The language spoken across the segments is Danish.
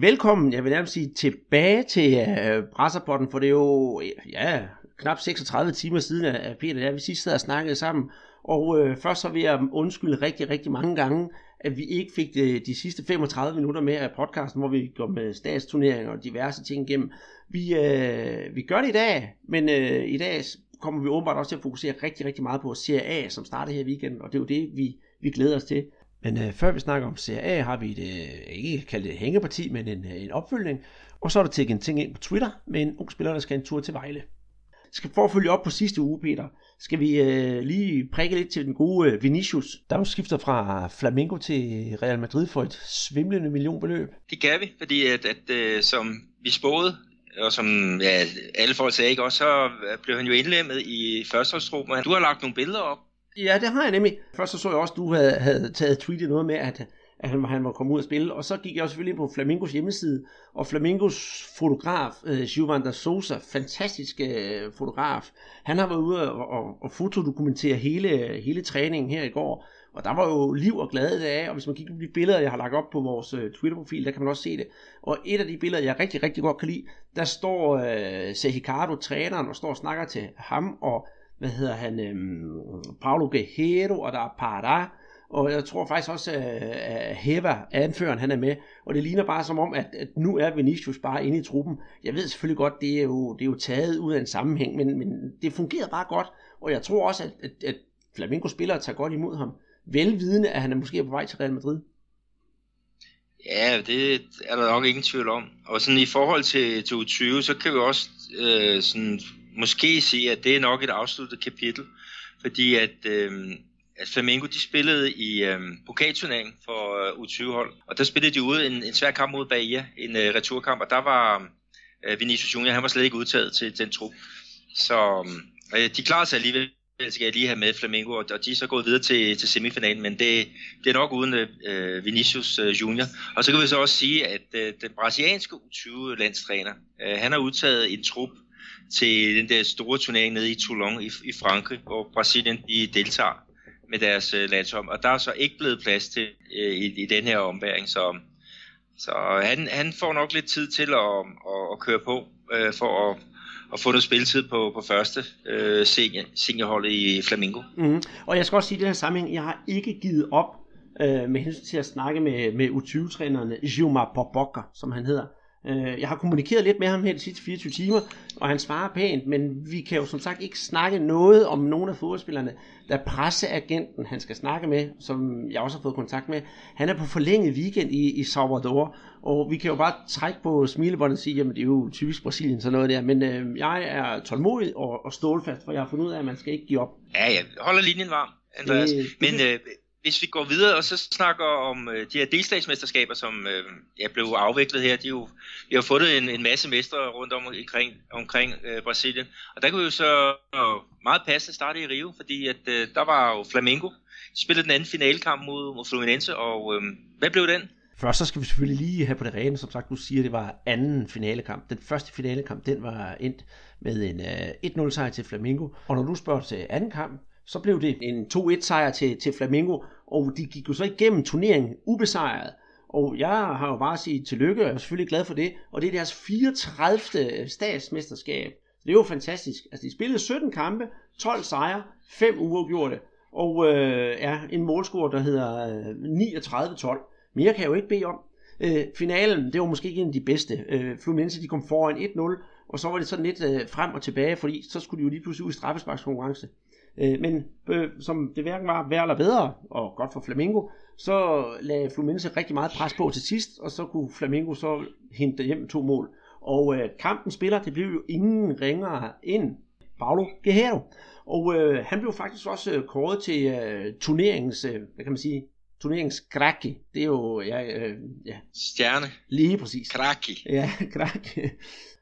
Velkommen, jeg vil nærmest sige tilbage til uh, Brasserpotten, for det er jo ja, knap 36 timer siden, at Peter der vi sidst sad og snakkede sammen. Og uh, først så vil jeg undskylde rigtig, rigtig mange gange, at vi ikke fik de, de sidste 35 minutter med af podcasten, hvor vi går med statsturneringer og diverse ting igennem. Vi, uh, vi gør det i dag, men uh, i dag kommer vi åbenbart også til at fokusere rigtig, rigtig meget på Serie A, som starter her i weekenden, og det er jo det, vi, vi glæder os til. Men øh, før vi snakker om Serie har vi et, øh, ikke kaldt det hængeparti, men en, øh, en opfølgning. Og så er der tækket en ting ind på Twitter med en ung spiller, der skal en tur til Vejle. Skal for at følge op på sidste uge, Peter, skal vi øh, lige prikke lidt til den gode øh, Vinicius, der jo skifter fra Flamengo til Real Madrid for et svimlende millionbeløb. Det kan vi, fordi at, at øh, som vi spåede, og som ja, alle folk sagde ikke også, så øh, blev han jo indlemmet i førsteholdstruppen. Du har lagt nogle billeder op Ja, det har jeg nemlig. Først så så jeg også, at du havde, havde taget tweetet noget med, at, at han, han var kommet ud og spille. Og så gik jeg også selvfølgelig ind på Flamingos hjemmeside, og Flamingos fotograf, øh, Giovanni Sosa, fantastisk øh, fotograf, han har været ude og, og, og fotodokumentere hele, hele træningen her i går. Og der var jo liv og glade dage, og hvis man kigger på de billeder, jeg har lagt op på vores øh, Twitter-profil, der kan man også se det. Og et af de billeder, jeg rigtig, rigtig godt kan lide, der står øh, Sehikardo, træneren, og står og snakker til ham og hvad hedder han, øhm, Paulo Guerrero, og der er Pará, og jeg tror faktisk også, øh, at Heva, anføreren, han er med, og det ligner bare som om, at, at nu er Vinicius bare inde i truppen. Jeg ved selvfølgelig godt, det er jo, det er jo taget ud af en sammenhæng, men, men det fungerer bare godt, og jeg tror også, at, at, at Flamengo spillere tager godt imod ham, velvidende, at han er måske på vej til Real Madrid. Ja, det er der nok ingen tvivl om. Og sådan i forhold til, til U20, så kan vi også øh, sådan måske sige, at det er nok et afsluttet kapitel, fordi at, øh, at Flamengo de spillede i øh, pokalturneringen for øh, U20-hold, og der spillede de ude en, en svær kamp mod Bahia, en øh, returkamp, og der var øh, Vinicius Junior, han var slet ikke udtaget til den trup. Så øh, de klarede sig alligevel skal jeg lige have med Flamengo, og de er så gået videre til, til semifinalen, men det, det er nok uden øh, Vinicius øh, Junior. Og så kan vi så også sige, at øh, den brasilianske U20-landstræner, øh, han har udtaget en trup til den der store turnering nede i Toulon i, i Frankrig, hvor Brasilien de deltager med deres øh, landshold. Og der er så ikke blevet plads til øh, i, i den her ombæring, så, så han, han får nok lidt tid til at, at, at køre på øh, for at, at få noget spilletid på, på første øh, senior, seniorhold i Flamingo. Mm. Og jeg skal også sige i den her sammenhæng, jeg har ikke givet op øh, med hensyn til at snakke med, med U20-trænerne, Gilmar Popoka, som han hedder. Øh, jeg har kommunikeret lidt med ham her de sidste 24 timer, og han svarer pænt, men vi kan jo som sagt ikke snakke noget om nogle af fodboldspillerne, der presseagenten, han skal snakke med, som jeg også har fået kontakt med, han er på forlænget weekend i, i Salvador, og vi kan jo bare trække på smilebåndet og sige, jamen det er jo typisk Brasilien, sådan noget der, men øh, jeg er tålmodig og, og stålfast, for jeg har fundet ud af, at man skal ikke give op. Ja, ja, holder linjen varm, Andreas. Det, men øh, hvis vi går videre og så snakker om øh, de her delstatsmesterskaber, som øh, ja, blev afviklet her, de jo, vi har fået en, en masse mestre rundt om, omkring, omkring øh, Brasilien. Og der kunne vi jo så meget passende starte i Rio, fordi at, øh, der var jo Flamengo. Spillede den anden finalekamp mod, mod Fluminense, og øh, hvad blev den? Først så skal vi selvfølgelig lige have på det rene, som sagt, du siger, det var anden finalekamp. Den første finalekamp, den var endt med en øh, 1-0 sejr til Flamengo. Og når du spørger til anden kamp, så blev det en 2-1 sejr til, til Flamengo, og de gik jo så igennem turneringen ubesejret. Og jeg har jo bare at sige tillykke, og jeg er selvfølgelig glad for det. Og det er deres 34. statsmesterskab. Så det er jo fantastisk. Altså, de spillede 17 kampe, 12 sejre, 5 uafgjorte, og øh, er en målscore, der hedder øh, 39-12. Mere kan jeg jo ikke bede om. Øh, finalen, det var måske ikke en af de bedste. Øh, Fluminense, de kom foran 1-0, og så var det sådan lidt øh, frem og tilbage, fordi så skulle de jo lige pludselig ud i straffesparkskonkurrence. Øh, men øh, som det hverken var værre eller bedre, og godt for Flamingo, så lagde Fluminense rigtig meget pres på til sidst, og så kunne Flamingo så hente hjem to mål. Og øh, kampen spiller, det blev jo ingen ringere end Paulo Guerrero. Og øh, han blev faktisk også øh, kåret til øh, turneringens, øh, hvad kan man sige, turneringens kraki. Det er jo, ja, øh, ja. Stjerne. Lige præcis. Kraki. Ja, kraki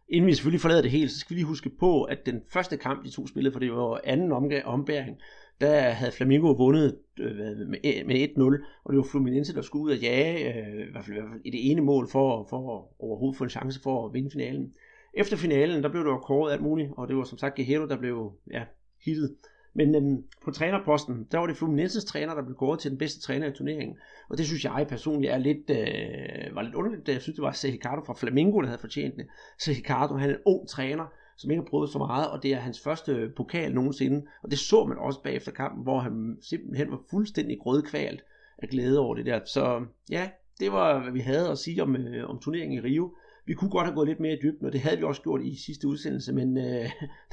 inden vi selvfølgelig forlader det helt, så skal vi lige huske på, at den første kamp, de to spillede, for det var anden ombæring, der havde Flamengo vundet øh, med 1-0, og det var Fluminense, der skulle ud og jage, øh, i hvert fald i det ene mål, for, for overhovedet få en chance for at vinde finalen. Efter finalen, der blev det jo kåret alt muligt, og det var som sagt Guerrero, der blev ja, hittet men øhm, på trænerposten, der var det Fluminenses træner, der blev gået til den bedste træner i turneringen. Og det synes jeg personligt er lidt, øh, var lidt underligt. Jeg synes, det var Sehicardo fra Flamingo, der havde fortjent det. Sehicardo, han er en ung træner, som ikke har prøvet så meget, og det er hans første øh, pokal nogensinde. Og det så man også bagefter kampen, hvor han simpelthen var fuldstændig grødkvalt af glæde over det der. Så ja, det var, hvad vi havde at sige om, øh, om turneringen i Rio. Vi kunne godt have gået lidt mere i dybden, og det havde vi også gjort i sidste udsendelse, men øh,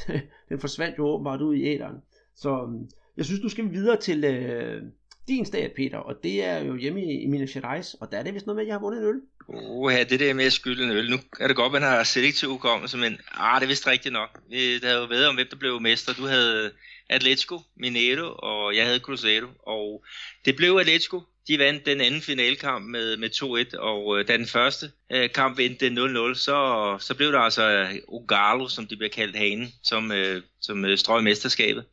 den forsvandt jo åbenbart ud i æderen. Så øhm, jeg synes, du skal videre til øh, din stat, Peter, og det er jo hjemme i, i Minas Gerais, og der er det vist noget med, at jeg har vundet en øl. Åh, ja, det der med at skylde en øl. Nu er det godt, man har selektiv hukommelse, men ah, det er vist rigtigt nok. Det havde jo været om, hvem der blev mester. Du havde Atletico, Mineiro, og jeg havde Cruzeiro, og det blev Atletico. De vandt den anden finalkamp med, med 2-1, og øh, da den første øh, kamp vendte 0-0, så, så blev der altså Ogalo, som de bliver kaldt hanen, som, øh, som øh, strøg mesterskabet.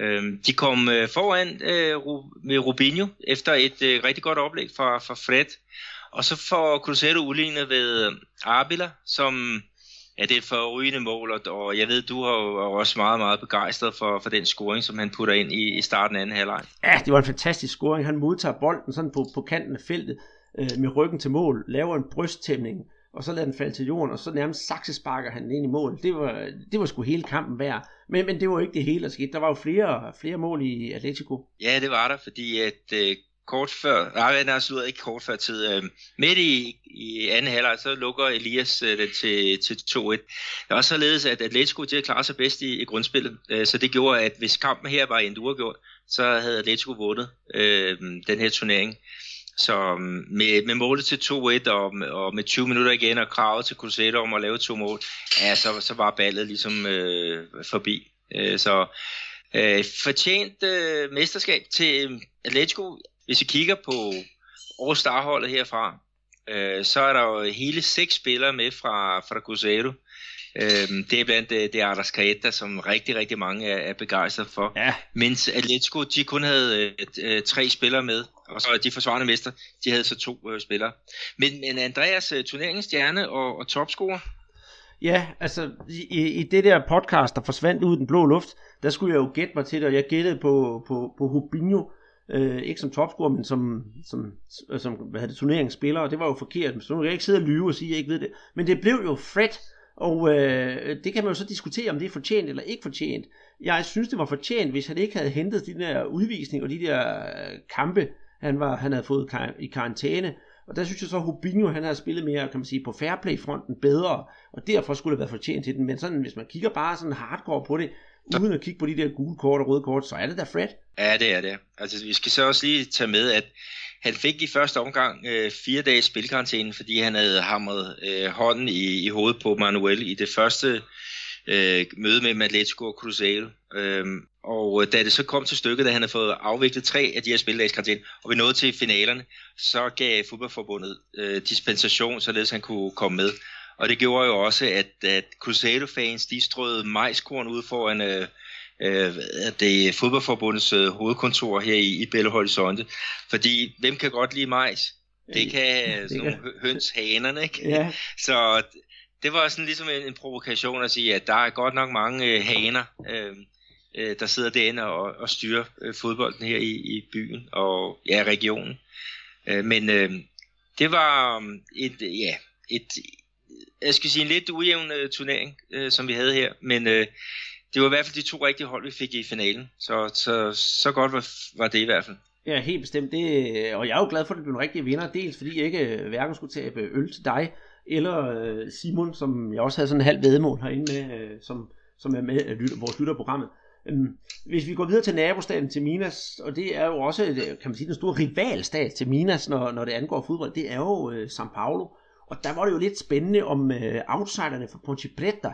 Øh, de kom øh, foran øh, med Rubinho efter et øh, rigtig godt oplæg fra, fra Fred, og så får Cruzeiro udlignet ved øh, Arbila, som Ja, det er et forrygende mål, og jeg ved, du har jo også meget, meget begejstret for, for den scoring, som han putter ind i, i starten af anden halvleg. Ja, det var en fantastisk scoring. Han modtager bolden sådan på, på kanten af feltet øh, med ryggen til mål, laver en brysttæmning, og så lader den falde til jorden, og så nærmest saksesparker han ind i mål. Det var, det var sgu hele kampen værd. Men, men det var ikke det hele, der skete. Der var jo flere, flere mål i Atletico. Ja, det var der, fordi at øh, kort før, nej, nej, slutter ikke kort før tid, øh, midt i, i anden halvleg, så lukker Elias øh, den til, til 2-1. Det var også således, at Atletico de klarede sig bedst i, i grundspillet, øh, så det gjorde, at hvis kampen her var en uafgjort, så havde Atletico vundet øh, den her turnering. Så øhm, med, med målet til 2-1 og, og med 20 minutter igen og kravet til Cruzeiro om at lave to mål, ja, så, så var ballet ligesom øh, forbi. Øh, så øh, fortjent øh, mesterskab til Atletico. Hvis vi kigger på All-Star-holdet herfra, øh, så er der jo hele seks spillere med fra, fra Cruzeiro. Øh, det er blandt det, det Arrascaeta, som rigtig, rigtig mange er, er begejstret for. Ja. Mens Atletico, de kun havde øh, øh, tre spillere med, og så de forsvarende mester, de havde så to øh, spillere. Men, men Andreas, øh, turneringsstjerne og, og topscorer? Ja, altså i, i det der podcast, der forsvandt ud i den blå luft, der skulle jeg jo gætte mig til det, og jeg gættede på, på, på Hubinho, øh, ikke som topscorer, men som, som, som hvad hedder det, turneringsspiller, og det var jo forkert, så nu kan jeg ikke sidde og lyve og sige, at jeg ikke ved det. Men det blev jo Fred, og øh, det kan man jo så diskutere, om det er fortjent eller ikke fortjent. Jeg synes, det var fortjent, hvis han ikke havde hentet de der udvisning og de der øh, kampe, han, var, han havde fået i karantæne. Og der synes jeg så, at Hubinho, han har spillet mere, kan man sige, på fairplay-fronten bedre, og derfor skulle det være fortjent til den. Men sådan, hvis man kigger bare sådan hardcore på det, uden at kigge på de der gule kort og røde kort, så er det da Fred. Ja, det er det. Altså, vi skal så også lige tage med, at han fik i første omgang øh, fire dages spilkarantæne, fordi han havde hamret øh, hånden i, i hovedet på Manuel i det første øh, møde med Atletico og Cruzeiro. Øhm, og øh, da det så kom til stykket, da han havde fået afviklet tre af de her spildags karantæne, og vi nåede til finalerne, så gav fodboldforbundet øh, dispensation, således han kunne komme med. Og det gjorde jo også, at, at Cruzeiro-fans, de strøede majskorn ud foran øh, øh, det fodboldforbundets øh, hovedkontor her i, i Belo Horizonte. Fordi, hvem kan godt lide majs? Det kan sådan nogle høns hanerne, ikke? Ja. Så det var sådan ligesom en, en provokation at sige, at der er godt nok mange øh, haner, øh, øh, der sidder derinde og, og styrer øh, fodbolden her i, i byen og ja, regionen. Øh, men øh, det var um, et, ja, et, jeg skal sige en lidt ujævn uh, turnering, uh, som vi havde her, men uh, det var i hvert fald de to rigtige hold, vi fik i finalen, så, så, så godt var, var det i hvert fald. Ja, helt bestemt. Det, øh, og jeg er jo glad for, at det blev en rigtig vinder, dels fordi jeg ikke øh, hverken skulle tabe øl til dig, eller øh, Simon, som jeg også havde sådan en halv vedmål herinde med, som, som er med uh, lytter, vores lytterprogrammet. Øhm, hvis vi går videre til nabostaten til Minas, og det er jo også, kan man sige, den store rivalstat til Minas, når, når det angår fodbold, det er jo uh, São Paulo. Og der var det jo lidt spændende, om øh, outsiderne fra Ponte Preta,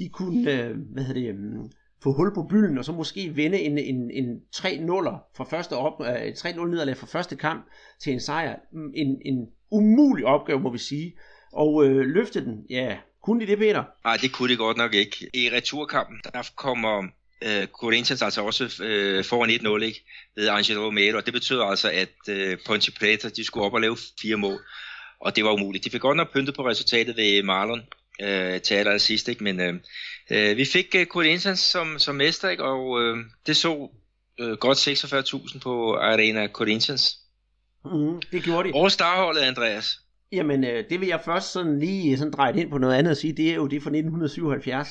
de kunne, øh, hvad hedder det, øh, få hul på bylden, og så måske vinde en, en, en 3-0'er fra første op, øh, 3-0 nederlag fra første kamp til en sejr. Mm, en, en umulig opgave, må vi sige. Og øh, løfte den, ja, kunne de det, Peter? Nej, det kunne de godt nok ikke. I returkampen, der kommer øh, Corinthians altså også øh, foran 1-0 ikke, ved Angelo Romero, og det betyder altså, at øh, Ponte Preta, de skulle op og lave fire mål og det var umuligt. De fik godt nok pyntet på resultatet ved Marlon, øh, til allersidst, ikke? men øh, øh, vi fik øh, Corinthians som, som mester, ikke? og øh, det så øh, godt 46.000 på Arena Corinthians. Mm, det gjorde de. Og starholdet, Andreas. Jamen, øh, det vil jeg først sådan lige sådan dreje ind på noget andet og sige, det er jo det fra 1977,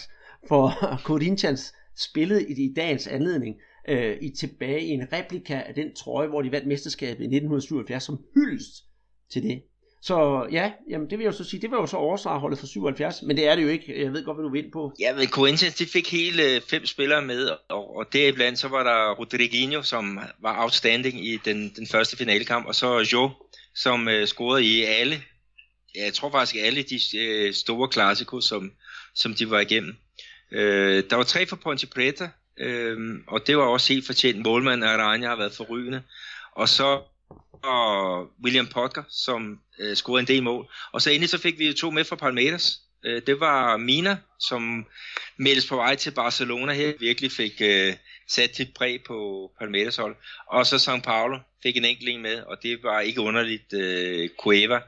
for Corinthians spillede i, i dagens anledning øh, i tilbage i en replika af den trøje, hvor de vandt mesterskabet i 1977 som hyldest til det. Så ja, jamen det vil jeg jo så sige, det var jo så oversvarholdet for 77, men det er det jo ikke. Jeg ved godt, hvad du vil på. Ja, men Corinthians, de fik hele øh, fem spillere med, og, og deriblandt så var der Rodriguinho, som var outstanding i den, den første finalekamp, og så Jo, som uh, scorede i alle, ja, jeg tror faktisk alle de uh, store klassikos, som, som de var igennem. Uh, der var tre for Ponte Preta, uh, og det var også helt fortjent. Målmanden Aranya har været forrygende. Og så og William Potker, som øh, scorede en del mål. Og så endelig så fik vi to med fra Palmeiras. Øh, det var Mina, som meldes på vej til Barcelona her, virkelig fik øh, sat sit præg på Palmeiras hold. Og så São Paulo fik en enkelt med, og det var ikke underligt øh, Cueva.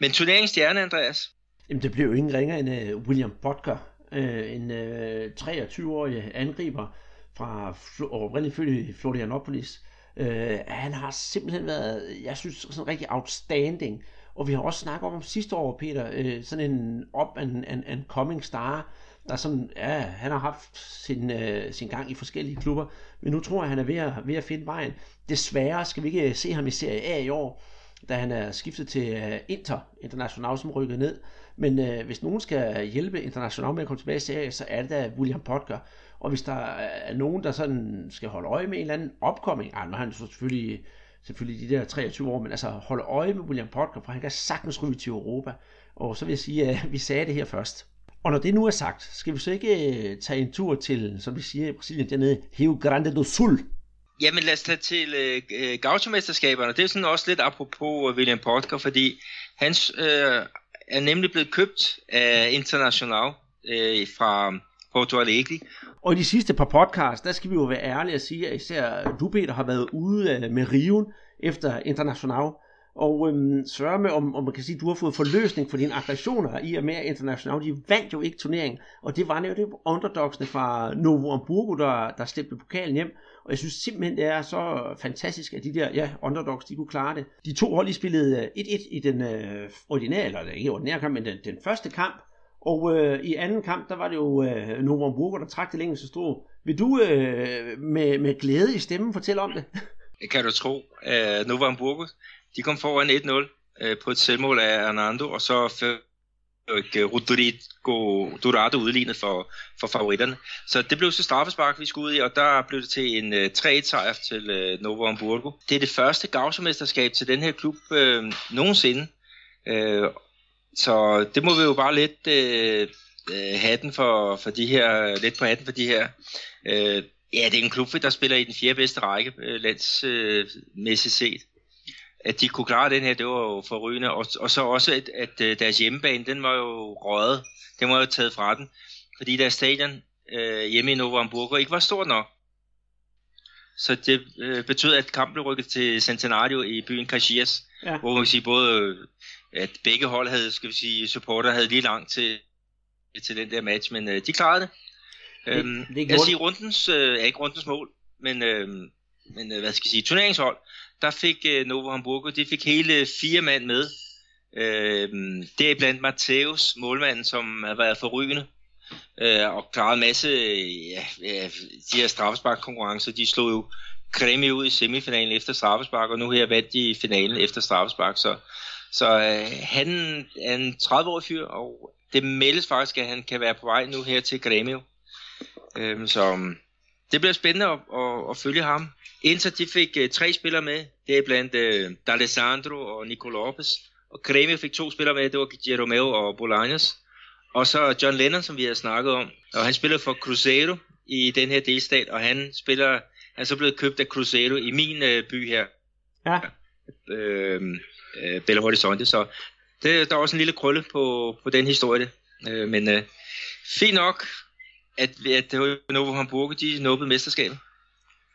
Men turneringens stjerne, Andreas? Jamen det blev jo ingen ringer end uh, William Potker, uh, øh, en øh, uh, 23-årig angriber fra oprindeligt født i Florianopolis, Øh, han har simpelthen været, jeg synes, sådan rigtig outstanding. Og vi har også snakket om sidste år, Peter, øh, sådan en up and, and, and coming star, der sådan, ja, han har haft sin, øh, sin gang i forskellige klubber, men nu tror jeg, han er ved at, ved at finde vejen. Desværre skal vi ikke øh, se ham i Serie A i år, da han er skiftet til øh, Inter International, som rykker ned. Men øh, hvis nogen skal hjælpe International med at komme tilbage i Serie A, så er det da William Potker. Og hvis der er nogen, der sådan skal holde øje med en eller anden opkomming, ah, nu har han selvfølgelig, selvfølgelig de der 23 år, men altså holde øje med William Potker, for han kan sagtens ryge til Europa. Og så vil jeg sige, at vi sagde det her først. Og når det nu er sagt, skal vi så ikke øh, tage en tur til, som vi siger i Brasilien, dernede, Rio Grande do Sul. Jamen lad os tage til øh, øh Gaucho-mesterskaberne. Det er sådan også lidt apropos øh, William Potker, fordi han øh, er nemlig blevet købt af International øh, fra Porto Alegre. Og i de sidste par podcasts, der skal vi jo være ærlige og sige, at især du, Peter, har været ude øh, med Riven efter International. Og øhm, sørge med, om, om man kan sige, at du har fået forløsning for dine aggressioner i og med International. De vandt jo ikke turneringen, og det var netop underdogsene fra Novo Hamburgo, der, der slæbte pokalen hjem. Og jeg synes simpelthen, det er så fantastisk, at de der ja, underdogs, de kunne klare det. De to hold, de spillede øh, 1-1 i den øh, ordinære, eller ikke ordinære kamp, men den, den første kamp. Og øh, i anden kamp, der var det jo øh, Novo Hamburgo, der trak det længste strå. Vil du øh, med, med glæde i stemmen fortælle om det? Det kan du tro. Uh, Novo Hamburgo, de kom foran 1-0 uh, øh, på et selvmål af Hernando, og så fik øh, Rodrigo Dorado udlignet for, for favoritterne. Så det blev så straffespark, vi skulle ud i, og der blev det til en øh, uh, 3-1 sejr til uh, Novo Hamburgo. Det er det første gavsemesterskab til den her klub uh, nogensinde. Uh, så det må vi jo bare lidt øh, øh, hatten for, for de her, lidt på hatten for de her. Øh, ja, det er en klub, der spiller i den fjerde bedste række, øh, landsmæssigt øh, set. At de kunne klare den her, det var jo forrygende. Og, og så også, at, at øh, deres hjemmebane, den var jo røget. Den var jo taget fra den. Fordi deres stadion øh, hjemme i Novo ikke var stort nok. Så det øh, betød, at kampen blev rykket til Centenario i byen Caxias, ja. hvor man kan sige både at begge hold havde, skal vi sige, supporter havde lige langt til, til den der match, men øh, de klarede det. det, øhm, det jeg siger rundens, øh, ikke rundens mål, men, øh, men øh, hvad skal jeg sige, turneringshold, der fik øh, Novo Hamburgo, de fik hele fire mand med. Øh, det er blandt Mateus, målmanden, som har været forrygende, øh, og klaret en masse, ja, ja, de her straffespark-konkurrencer, de slog jo Kremi ud i semifinalen efter straffespark, og nu her vandt de i finalen efter straffespark, så så øh, han er en 30-årig fyr, og det meldes faktisk, at han kan være på vej nu her til Grêmio. Øhm, så um, det bliver spændende at, at, at følge ham. Inter de fik uh, tre spillere med. Det er blandt uh, D'Alessandro og Nico Lopez. Og Grêmio fik to spillere med. Det var Jeromeo og Bolaños. Og så John Lennon, som vi har snakket om. Og han spiller for Cruzeiro i den her delstat. Og han spiller, han er så blevet købt af Cruzeiro i min uh, by her. Ja. Øhm, øh, Belo Horizonte, så det, der er også en lille krølle på, på den historie. Øh, men øh, fint nok, at, at Novo Hamburg, de nåede mesterskabet.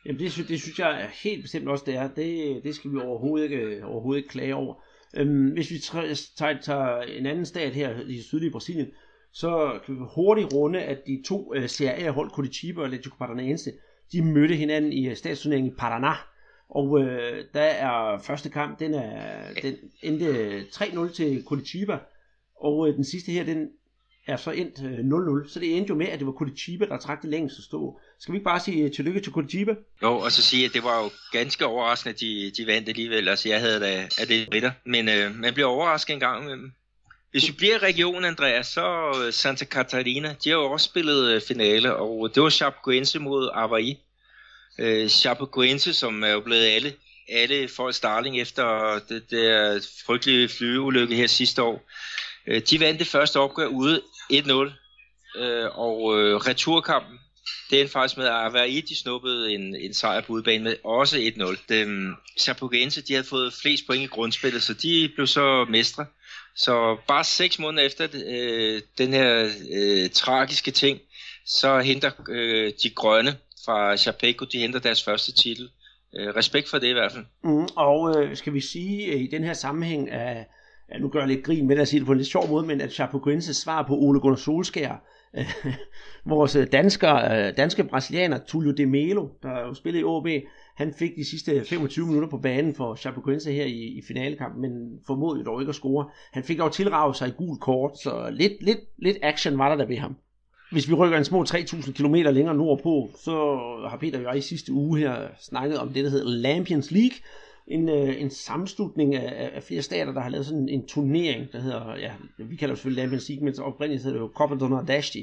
Jamen det, synes, det synes jeg helt bestemt også, det er. Det, det skal vi overhovedet ikke, overhovedet ikke klage over. Øhm, hvis vi tager, tager en anden stat her i sydlige Brasilien, så kan vi hurtigt runde, at de to øh, CRA-hold, Curitiba og Atlético Paranaense, de mødte hinanden i øh, statsturneringen i Paraná. Og øh, der er første kamp, den, er, den endte 3-0 til Curitiba, og øh, den sidste her, den er så endt øh, 0-0. Så det endte jo med, at det var Curitiba, der trak det længst at stå. Skal vi ikke bare sige øh, tillykke til Curitiba? Jo, og så sige, at det var jo ganske overraskende, at de, de vandt alligevel. Altså, jeg havde da af det ritter. Men øh, man bliver overrasket en gang imellem. Hvis vi bliver i regionen, Andreas, så øh, Santa Catarina, de har jo også spillet finale, og det var Chapecoense mod Avaí. Øh, Chapecoense, som er jo blevet alle, alle folks darling efter det der frygtelige flyulykke her sidste år. Øh, de vandt det første opgør ude 1-0, øh, og øh, returkampen, det endte faktisk med, at Avaí, de snuppede en, en sejr på udebane med også 1-0. Dem, Chapecoense, de havde fået flest point i grundspillet, så de blev så mestre. Så bare seks måneder efter øh, den her øh, tragiske ting, så henter øh, de grønne fra Chapeco, de henter deres første titel. Øh, respekt for det i hvert fald. Mm, og øh, skal vi sige, øh, i den her sammenhæng, at, at nu gør jeg lidt grin med at sige det på en lidt sjov måde, men at Chapecoense svar på Ole Gunnar Solskær, vores dansker, øh, danske brasilianer, Tullio de Melo, der jo spillede i OB, han fik de sidste 25 minutter på banen for Chapecoense her i, i finalekampen, men formodet dog ikke at score. Han fik dog tilraget sig i gul kort, så lidt, lidt, lidt action var der der ved ham. Hvis vi rykker en små 3.000 km længere nordpå, så har Peter og jeg i sidste uge her snakket om det, der hedder Lampions League, en, øh, en sammenslutning af, af flere stater, der har lavet sådan en, en turnering, der hedder, ja, vi kalder det selvfølgelig Lampions League, men oprindeligt hedder det jo Copa do Nordeste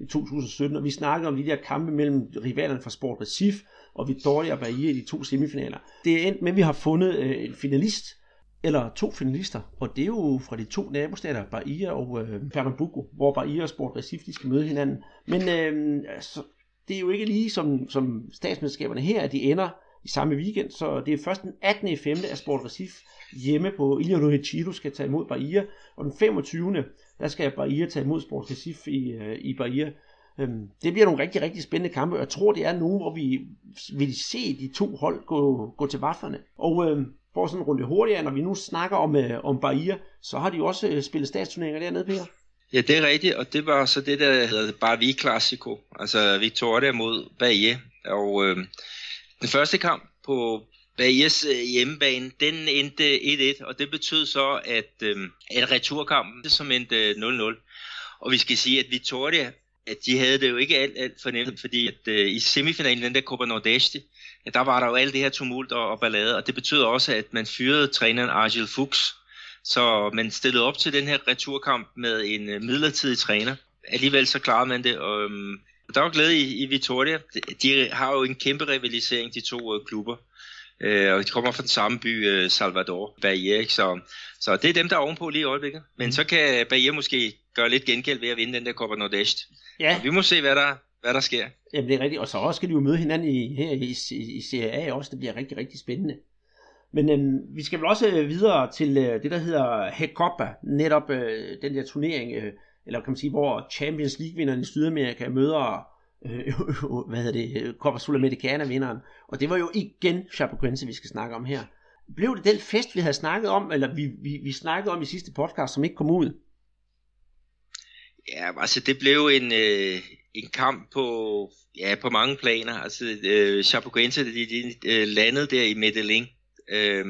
i 2017, og vi snakker om de der kampe mellem rivalerne fra Sport Recife og Vitória Bahia i de to semifinaler. Det er endt med, at vi har fundet øh, en finalist, eller to finalister, og det er jo fra de to nabostater, Bahia og øh, Pernambuco, hvor Bahia og Sport Recife de skal møde hinanden. Men øh, altså, det er jo ikke lige som, som statsmesterskaberne her, at de ender i samme weekend, så det er først den 18. 5. at Sport Recife hjemme på Ilha do Retiro skal tage imod Bahia, og den 25. der skal Bahia tage imod Sport Recife i, øh, i Bahia. Øhm, det bliver nogle rigtig, rigtig spændende kampe, og jeg tror, det er nu, hvor vi vil se de to hold gå, gå til vafferne. Og øh, for sådan en runde hurtigere, når vi nu snakker om, øh, om Bahia, så har de jo også øh, spillet statsturneringer dernede, Peter. Ja, det er rigtigt, og det var så det, der hedder Baravi klassiko altså Victoria mod Bahia. Og øh, den første kamp på Bahias øh, hjemmebane, den endte 1-1, og det betød så, at, øh, at returkampen, som endte øh, 0-0. Og vi skal sige, at Victoria at de havde det jo ikke alt, alt for nemt, fordi at, øh, i semifinalen, den der Copa Nordeste, ja, der var der jo alt det her tumult og, og ballade, og det betød også, at man fyrede træneren Argel Fuchs, så man stillede op til den her returkamp med en uh, midlertidig træner. Alligevel så klarede man det, og um, der var glæde i, i Vitoria. De, har jo en kæmpe rivalisering, de to uh, klubber. Uh, og de kommer fra den samme by, uh, Salvador, Bahia, så, så det er dem, der er ovenpå lige i øjeblikket. Men mm. så kan Bahia måske gøre lidt gengæld ved at vinde den der Copa Nordeste. Ja. Og vi må se, hvad der, hvad der sker. Jamen det er rigtigt, og så også skal de jo møde hinanden i, her i, i, i Serie A også, det bliver rigtig, rigtig spændende. Men øhm, vi skal vel også videre til øh, det, der hedder Hecopa, netop øh, den der turnering, øh, eller kan man sige, hvor Champions League-vinderen i Sydamerika møder øh, hvad hedder det, Copa Sudamericana-vinderen. Og det var jo igen Chapecoense, vi skal snakke om her. Blev det den fest, vi havde snakket om, eller vi, vi, vi snakkede om i sidste podcast, som ikke kom ud? Ja, altså det blev en, øh, en kamp på, ja, på mange planer. Altså øh, Chapecoense, de, de de landede der i Medellin. Øh,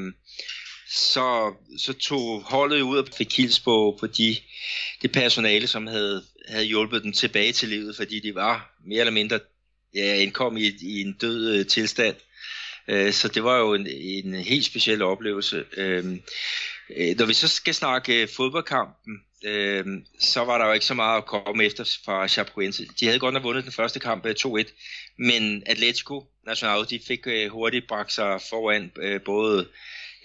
så, så tog holdet ud og fik hils på, på de, det personale, som havde, havde hjulpet dem tilbage til livet, fordi de var mere eller mindre ja, indkom i, i en død øh, tilstand. Øh, så det var jo en, en helt speciel oplevelse. Øh, øh når vi så skal snakke øh, fodboldkampen, øh, så var der jo ikke så meget at komme efter fra Chapecoense. De havde godt nok vundet den første kamp øh, 2-1, men Atletico Nacional, de fik øh, hurtigt bragt sig foran øh, både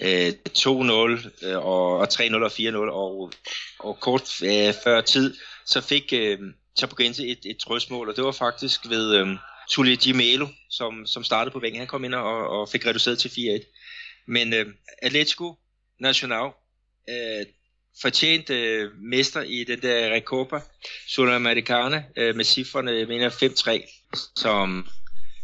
øh, 2-0 øh, og, 3-0 og 4-0, og, og kort øh, før tid, så fik øh, Chapecoense et, et trøstmål, og det var faktisk ved øh, Tully Di Melo, som, som startede på vængen. Han kom ind og, og fik reduceret til 4-1. Men øh, Atletico Nacional, øh, fortjent øh, mester i den der Recopa Sudamericana øh, med cifrene, jeg mener 5-3, som,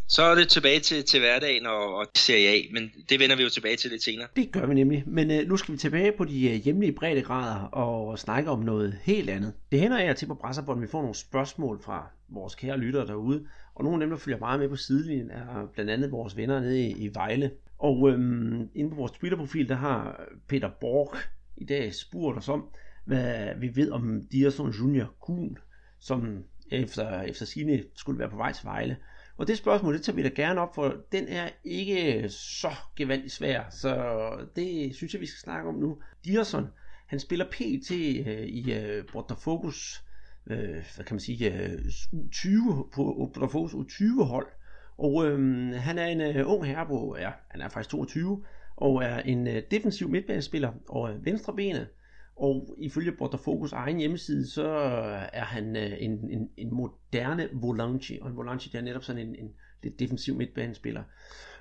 så er det tilbage til, til hverdagen og, og Serie A, men det vender vi jo tilbage til lidt senere. Det gør vi nemlig, men øh, nu skal vi tilbage på de øh, hjemlige breddegrader og snakke om noget helt andet. Det hænder af til på Brasserbånd, vi får nogle spørgsmål fra vores kære lyttere derude, og nogle af dem, der følger meget med på sidelinjen, er blandt andet vores venner nede i, i Vejle. Og øhm, inde på vores Twitter-profil, der har Peter Borg i dag spurgt os om, hvad vi ved om Dierson Junior Kuhn, som efter, efter sine skulle være på vej til Vejle. Og det spørgsmål, det tager vi da gerne op, for den er ikke så gevaldigt svær, så det synes jeg, vi skal snakke om nu. Dierson, han spiller PT øh, i øh, Botafogus, øh, hvad kan man sige, øh, U20, på Botafogus U20 hold. Og øhm, han er en øh, ung herre ja, han er faktisk 22, og er en øh, defensiv midtbanespiller og øh, venstrebenet. Og ifølge Botafogus egen hjemmeside, så øh, er han øh, en, en, en moderne volante, og en volante det er netop sådan en, en lidt defensiv midtbanespiller.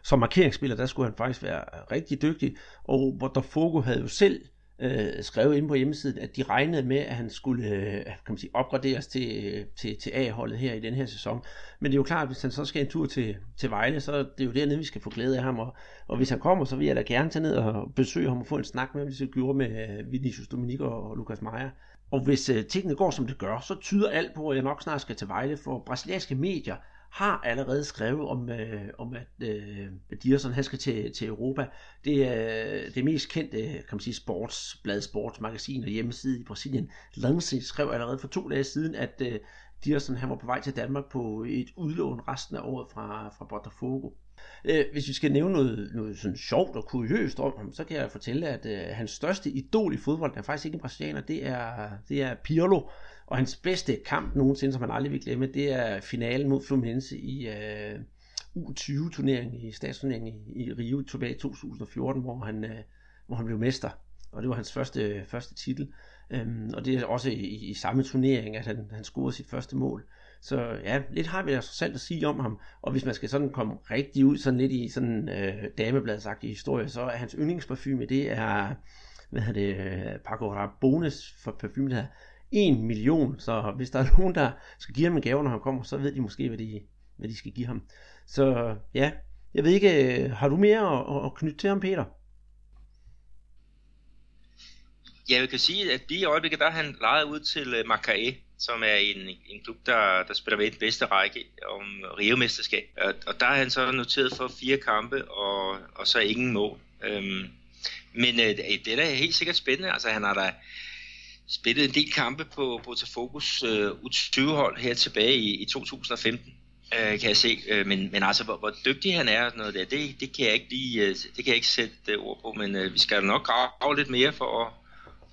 Som markeringsspiller, der skulle han faktisk være rigtig dygtig, og Botafogo havde jo selv øh, skrevet ind på hjemmesiden, at de regnede med, at han skulle øh, kan man sige, opgraderes til, øh, til, til A-holdet her i den her sæson. Men det er jo klart, at hvis han så skal en tur til, til Vejle, så er det jo dernede, vi skal få glæde af ham. Og, og hvis han kommer, så vil jeg da gerne tage ned og besøge ham og få en snak med ham, hvis vi gjorde med øh, Vinicius Dominik og, og Lukas Meier. Og hvis øh, tingene går, som det gør, så tyder alt på, at jeg nok snart skal til Vejle, for brasilianske medier har allerede skrevet om, øh, om at øh, Dierson han skal til, til Europa. Det er det mest kendte øh, kan man sige, sportsblad, sportsmagasin og hjemmeside i Brasilien. Lance skrev allerede for to dage siden, at øh, Dierson han var på vej til Danmark på et udlån resten af året fra, fra Botafogo. Øh, hvis vi skal nævne noget, noget sådan sjovt og kuriøst om ham, så kan jeg fortælle, at øh, hans største idol i fodbold er faktisk ikke en brasilianer, det er, det er Pirlo. Og hans bedste kamp nogensinde, som han aldrig vil glemme, det er finalen mod Fluminense i øh, uh, U20-turneringen, i statsturneringen i, i Rio tilbage i 2014, hvor han, uh, hvor han blev mester. Og det var hans første, første titel. Um, og det er også i, i samme turnering, at han, han scorede sit første mål. Så ja, lidt har vi altså selv at sige om ham. Og hvis man skal sådan komme rigtig ud sådan lidt i sådan øh, damebladsagtig historie, så er hans yndlingsparfume, det er, hvad hedder det, øh, Paco Rabones for parfume, der 1 million, så hvis der er nogen, der skal give ham en gave, når han kommer, så ved de måske, hvad de, hvad de skal give ham. Så ja, jeg ved ikke, øh, har du mere at, at knytte til ham, Peter? Ja, jeg kan sige, at lige i øjeblikket, der er han lejet ud til øh, Macae, Macaé, som er en, en klub, der, der spiller ved den bedste række om Rio-mesterskab. Og, og der er han så noteret for fire kampe, og, og så ingen mål. Øhm, men øh, det er da helt sikkert spændende. Altså, han har da spillede en del kampe på Botafogus øh, U20-hold her tilbage i, i 2015, øh, kan jeg se. Øh, men, men altså, hvor, hvor dygtig han er, og noget der, det, det, kan jeg ikke lige, øh, det kan jeg ikke sætte øh, ord på, men øh, vi skal nok grave lidt mere for at,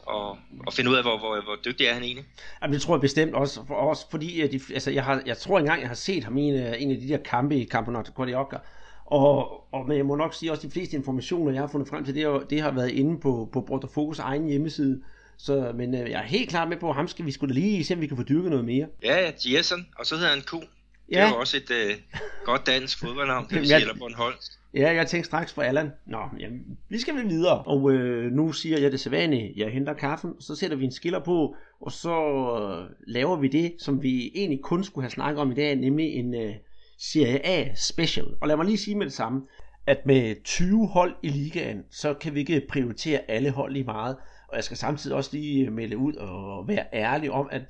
og, og finde ud af, hvor, hvor, hvor dygtig er han egentlig. Jamen, det tror jeg bestemt også, for, også fordi øh, de, altså, jeg, har, jeg tror engang, jeg har set ham i en, øh, en af de der kampe i Campeonato Carioca, og, og men jeg må nok sige også, at de fleste informationer, jeg har fundet frem til, det, det har været inde på, på Botafogus egen hjemmeside, så, men øh, jeg er helt klar med på, at ham skal vi skulle lige se, om vi kan få dyrket noget mere. Ja, ja, Jason, og så hedder han Q. Ja. Det er jo også et øh, godt dansk fodboldnavn, det vil sige, eller Bornholm. Ja, jeg tænkte straks på Allan. Nå, jamen, vi skal vel videre. Og øh, nu siger jeg det sædvanlige. Jeg henter kaffen, så sætter vi en skiller på, og så øh, laver vi det, som vi egentlig kun skulle have snakket om i dag, nemlig en øh, Serie A special. Og lad mig lige sige med det samme, at med 20 hold i ligaen, så kan vi ikke prioritere alle hold lige meget. Og jeg skal samtidig også lige melde ud og være ærlig om, at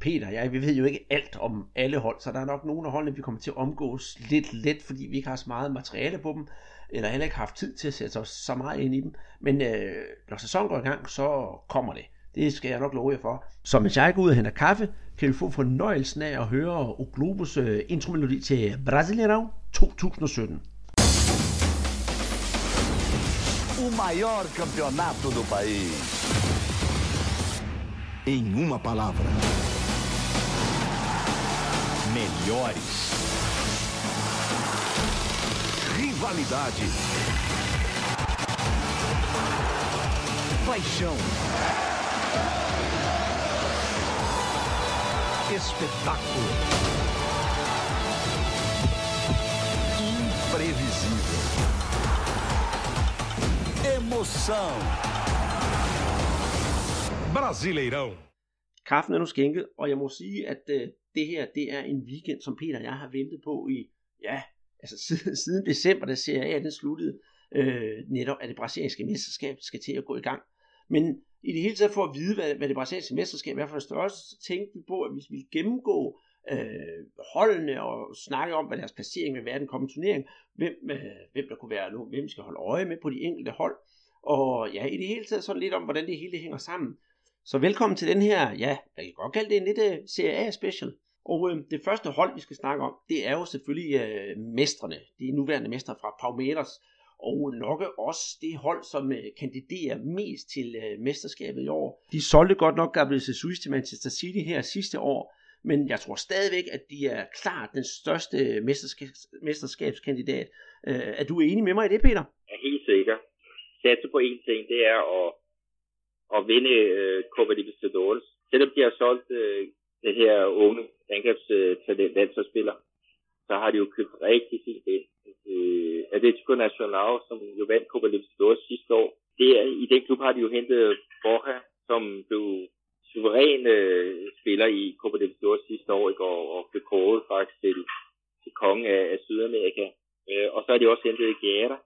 Peter og jeg, vi ved jo ikke alt om alle hold, så der er nok nogle af holdene, vi kommer til at omgås lidt let, fordi vi ikke har så meget materiale på dem, eller heller ikke haft tid til at sætte os så meget ind i dem. Men øh, når sæsonen går i gang, så kommer det. Det skal jeg nok love jer for. Så mens jeg går ud og henter kaffe, kan vi få fornøjelsen af at høre Oglobus Globus øh, intromelodi til Brasileirão 2017. O maior campeonato do país. Em uma palavra: melhores. Rivalidade. Paixão. Espetáculo. Imprevisível. Emoção. Brasileirão. Kaffen er nu skænket, og jeg må sige, at øh, det her det er en weekend, som Peter og jeg har ventet på i, ja, altså siden, siden december, da Serie A den sluttede, øh, netop at det brasilianske mesterskab skal til at gå i gang. Men i det hele taget for at vide, hvad, hvad det brasilianske mesterskab er for en størrelse, så tænkte vi på, at hvis vi vil gennemgå øh, holdene og snakke om, hvad deres placering vil være i den kommende turnering, hvem, øh, hvem der kunne være nu, hvem skal holde øje med på de enkelte hold, og ja, i det hele taget sådan lidt om, hvordan det hele hænger sammen. Så velkommen til den her, ja, jeg kan godt kalde det en lidt uh, Serie A special. Og øh, det første hold, vi skal snakke om, det er jo selvfølgelig øh, mestrene, de nuværende mestre fra Palmeiras, og nok også det hold, som øh, kandiderer mest til øh, mesterskabet i år. De solgte godt nok Gabriel Jesus til Manchester City her sidste år, men jeg tror stadigvæk, at de er klart den største mesterskabs, mesterskabskandidat. Øh, er du enig med mig i det, Peter? Ja, er helt sikker. Satse på én ting, det er at, at vinde øh, Copa Libertadores. Selvom de har solgt øh, det her unge angrebstalent, landsholdsspiller, så har de jo købt rigtig fint det. Øh, Atletico Nacional, som jo vandt Copa Libertadores sidste år, det er, i den klub har de jo hentet Borja, som blev suveræn øh, spiller i Copa Libertadores sidste år, ikke? Og, og blev kåret faktisk til, til kongen af, af Sydamerika. Øh, og så har de også hentet Guerra.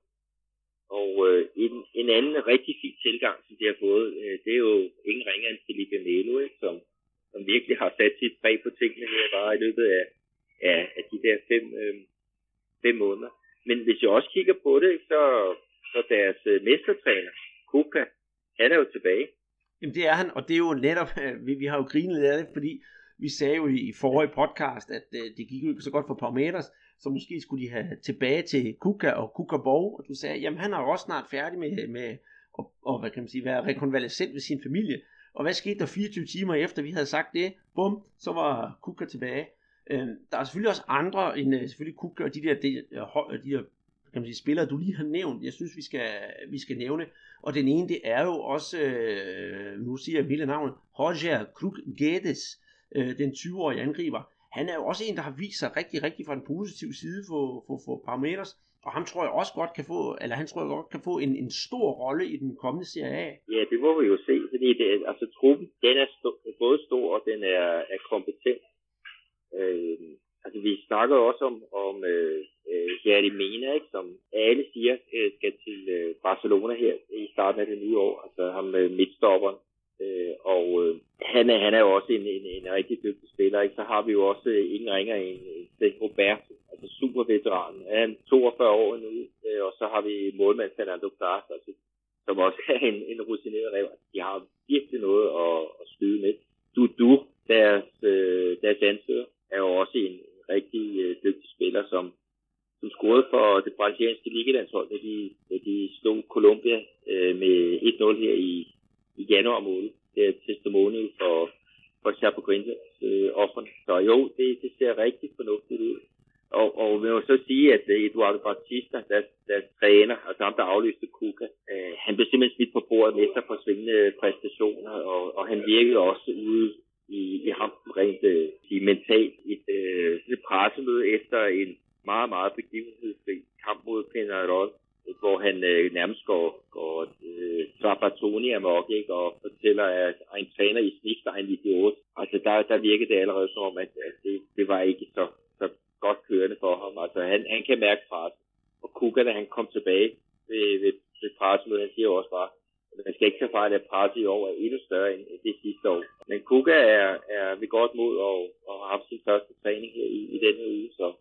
Og øh, en, en anden rigtig fin tilgang, som de har fået, øh, det er jo ingen ringer end Felipe Melo, ikke? Som, som virkelig har sat sit præg på tingene her bare i løbet af, af, af de der fem, øh, fem måneder. Men hvis jeg også kigger på det, så, så deres øh, mestertræner, Kuka, han er jo tilbage. Jamen det er han, og det er jo netop, øh, vi, vi har jo grinet af det, fordi vi sagde jo i forrige podcast, at øh, det gik jo ikke så godt for Palmeiras, så måske skulle de have tilbage til Kuka og Kuka Borg, og du sagde, jamen han er jo også snart færdig med, med at, og, hvad kan man sige, være rekonvalescent ved sin familie. Og hvad skete der 24 timer efter, vi havde sagt det? Bum, så var Kuka tilbage. Øh, der er selvfølgelig også andre end øh, selvfølgelig Kuka og de der, de, øh, de der kan man sige, spillere, du lige har nævnt, jeg synes, vi skal, vi skal nævne. Og den ene, det er jo også, øh, nu siger jeg hele navnet, Roger Krug Guedes, øh, den 20-årige angriber. Han er jo også en, der har vist sig rigtig, rigtig fra en positiv side for, for, for Parameters. Og ham tror jeg også godt kan få, eller han tror jeg godt kan få en, en stor rolle i den kommende Serie A. Ja, det må vi jo se, fordi det, altså, truppen, den er sto- både stor, og den er, er kompetent. Øh, altså, vi snakker også om, om øh, øh, Mena, ikke, som alle siger øh, skal til øh, Barcelona her i starten af det nye år. Altså ham øh, midtstopperen. Øh, og øh, han, er, han er jo også en, en, en rigtig dygtig spiller. Ikke? Så har vi jo også øh, ingen ringer en, en Roberto, altså superveteran. Han er 42 år nu, øh, og så har vi målmand Fernando Clark, altså, som også er en, en rutineret rev. Altså, de har virkelig noget at, at skyde med. Dudu, deres, øh, deres ansøger, er jo også en, rigtig øh, dygtig spiller, som, som scorede for det brasilianske ligalandshold, da de, da de slog Colombia øh, med 1-0 her i, i januar måned. Det er testimonial for, for Chapecoense øh, offerne. Så jo, det, det ser rigtig fornuftigt ud. Og, og vi må så sige, at øh, Eduardo Batista, deres, deres træner, altså ham, der afløste Kuka, øh, han blev simpelthen smidt på bordet med sig for svingende præstationer, og, og han virkede også ude i, i ham rent øh, mentalt et, øh, et pressemøde efter en meget, meget begivenhedsfri kamp mod Penarol, hvor han øh, nærmest går, går øh, Trapattoni amok, ikke, og fortæller, at en træner i snit, der er en idiot. Altså, der, der virkede det allerede som om, at, at det, det var ikke så, så godt kørende for ham. Altså, han, han kan mærke pres. Og Kuka, da han kom tilbage ved, ved, ved pressemødet, han siger også bare, man skal ikke tage fejl at presset i år er endnu større end det sidste år. Men Kuka er, er ved godt mod og, og har haft sin første træning her i, i denne uge, så,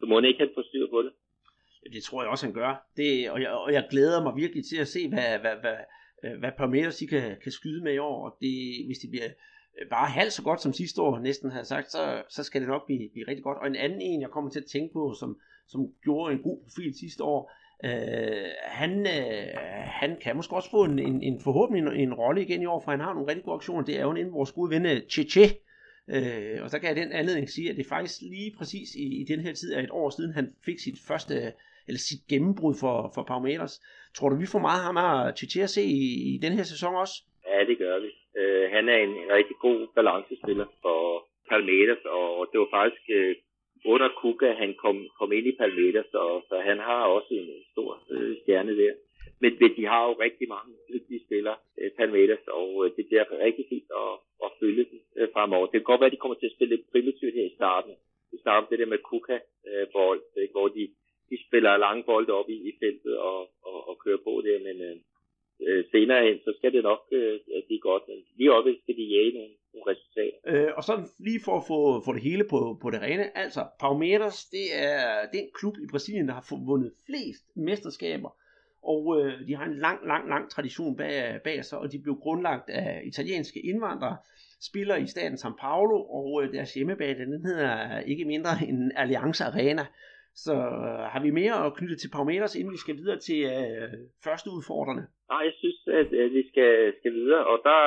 så må han ikke have på styr på det. Det tror jeg også, han gør. Det, og, jeg, og jeg glæder mig virkelig til at se, hvad, hvad, hvad, øh, hvad Palmeiras de kan, kan skyde med i år. Og det, hvis det bliver øh, bare halvt så godt som sidste år næsten har sagt, så, så skal det nok blive, blive rigtig godt. Og en anden en, jeg kommer til at tænke på, som, som gjorde en god profil sidste år, Øh, han, øh, han kan måske også få en, en, en forhåbentlig en, en rolle igen i år, for han har nogle rigtig gode aktioner. Det er jo en vores gode ven Cheche. Øh, og så kan jeg den anledning sige, at det faktisk lige præcis i, i den her tid af et år siden, han fik sit første, eller sit gennembrud for, for Palmeiras. Tror du, vi får meget ham af Cheche at se i, i den her sæson også? Ja, det gør vi. Øh, han er en, en rigtig god balancespiller for Palmeiras, og det var faktisk øh, under Kuka, han kom, kom ind i Palmeters, så, så han har også en, en stor øh, stjerne der. Men, men de har jo rigtig mange dygtige spillere, øh, Palmeiras, og øh, det bliver rigtig fint at, at følge dem øh, fremover. Det kan godt være, at de kommer til at spille lidt primitivt her i starten. Vi snakker om det der med Kuka, øh, hvor, øh, hvor de de spiller lange bolde op i, i feltet og, og, og kører på det, men øh, øh, senere hen, så skal det nok øh, blive godt, men lige oppe skal de jage nogle, nogle resultater. Øh, og så lige for at få, få det hele på, på det rene, altså Palmeiras, det er den klub i Brasilien, der har vundet flest mesterskaber, og øh, de har en lang, lang, lang tradition bag, bag sig, og de blev grundlagt af italienske indvandrere, spiller i staten São Paulo, og øh, deres hjemmebane, den hedder ikke mindre end Allianz Arena. Så øh, har vi mere at knytte til Palmeiras, inden vi skal videre til øh, første udfordrende? Nej, jeg synes, at, at vi skal, skal videre, og der,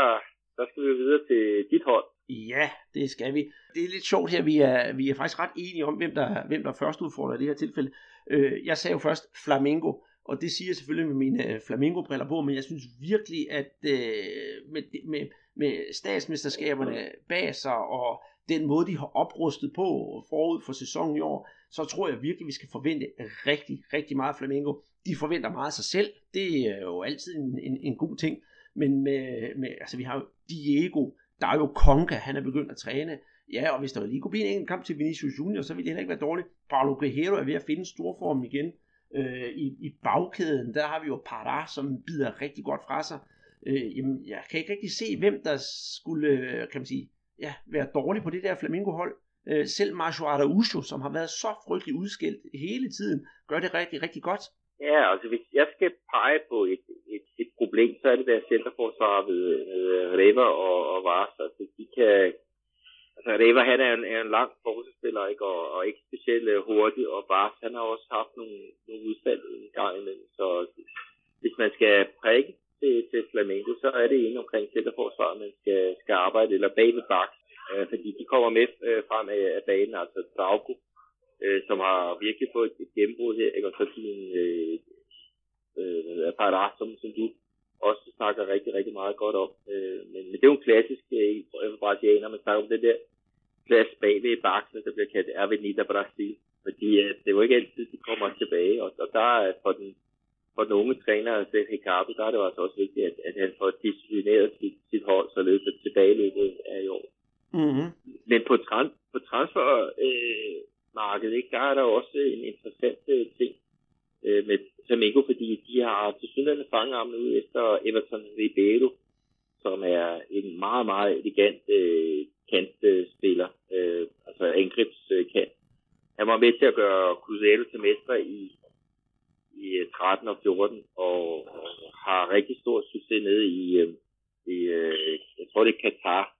der skal vi videre til dit hold. Ja, det skal vi. Det er lidt sjovt her, vi er, vi er faktisk ret enige om, hvem der, hvem der først udfordrer i det her tilfælde. Øh, jeg sagde jo først Flamengo, og det siger jeg selvfølgelig med mine øh, flamingo-briller på, men jeg synes virkelig, at øh, med, med, med statsmesterskaberne bag sig, og den måde, de har oprustet på forud for sæsonen i år, så tror jeg virkelig, vi skal forvente rigtig, rigtig meget Flamengo. De forventer meget af sig selv. Det er jo altid en, en, en god ting. Men med, med, altså, vi har jo Diego, der er jo Konka, han er begyndt at træne. Ja, og hvis der lige kunne blive en enkelt kamp til Vinicius Junior, så ville det heller ikke være dårligt. Paulo Guerrero er ved at finde stor form igen. Øh, i, I bagkæden, der har vi jo Pará, som bider rigtig godt fra sig. Øh, jamen, jeg kan ikke rigtig se, hvem der skulle, øh, kan man sige, ja, være dårlig på det der Flamingo-hold. Øh, selv Marcio Araujo, som har været så frygtelig udskilt hele tiden, gør det rigtig, rigtig godt. Ja, altså hvis jeg skal pege på et, et, et problem, så er det deres centerforsvar ved, ved Reva og, og Vars. Altså de kan, altså Reva han er en, er en lang forsvarsspiller, ikke, og, og ikke specielt øh, hurtig, og Vars han har også haft nogle, nogle udfald en gang imellem, så hvis man skal prikke til, til Flamengo, så er det en omkring centerforsvaret, man skal, skal arbejde, eller bag ved bak, øh, fordi de kommer med øh, frem af, af banen, altså Trauco, øh, som har virkelig fået et, gennembrud her, ikke? og så din øh, øh, Parra, som, som du også snakker rigtig, rigtig meget godt om. Øh, men, men det er jo en klassisk øh, brasilianer, man snakker om det der plads bag ved baksen, der bliver kaldt Avenida Brasil, fordi øh, det er jo ikke altid, de kommer tilbage, og, og der er for den for den unge træner, altså Ricardo, der er det jo altså også vigtigt, at, at han får disciplineret sit, sit hold, således at tilbageløbet er i år. Mm-hmm. Men på, trans, på transfermarkedet, øh, ikke, der er der også en interessant øh, ting øh, med Flamengo, fordi de har til synligheden fanget ham ud efter Everton Ribeiro, som er en meget, meget elegant øh, kantspiller, øh, altså angrebskant. Han var med til at gøre Cruzeiro til mester i i øh, 13 og 14, og, og har rigtig stor succes nede i, øh, i øh, jeg tror det er Katar,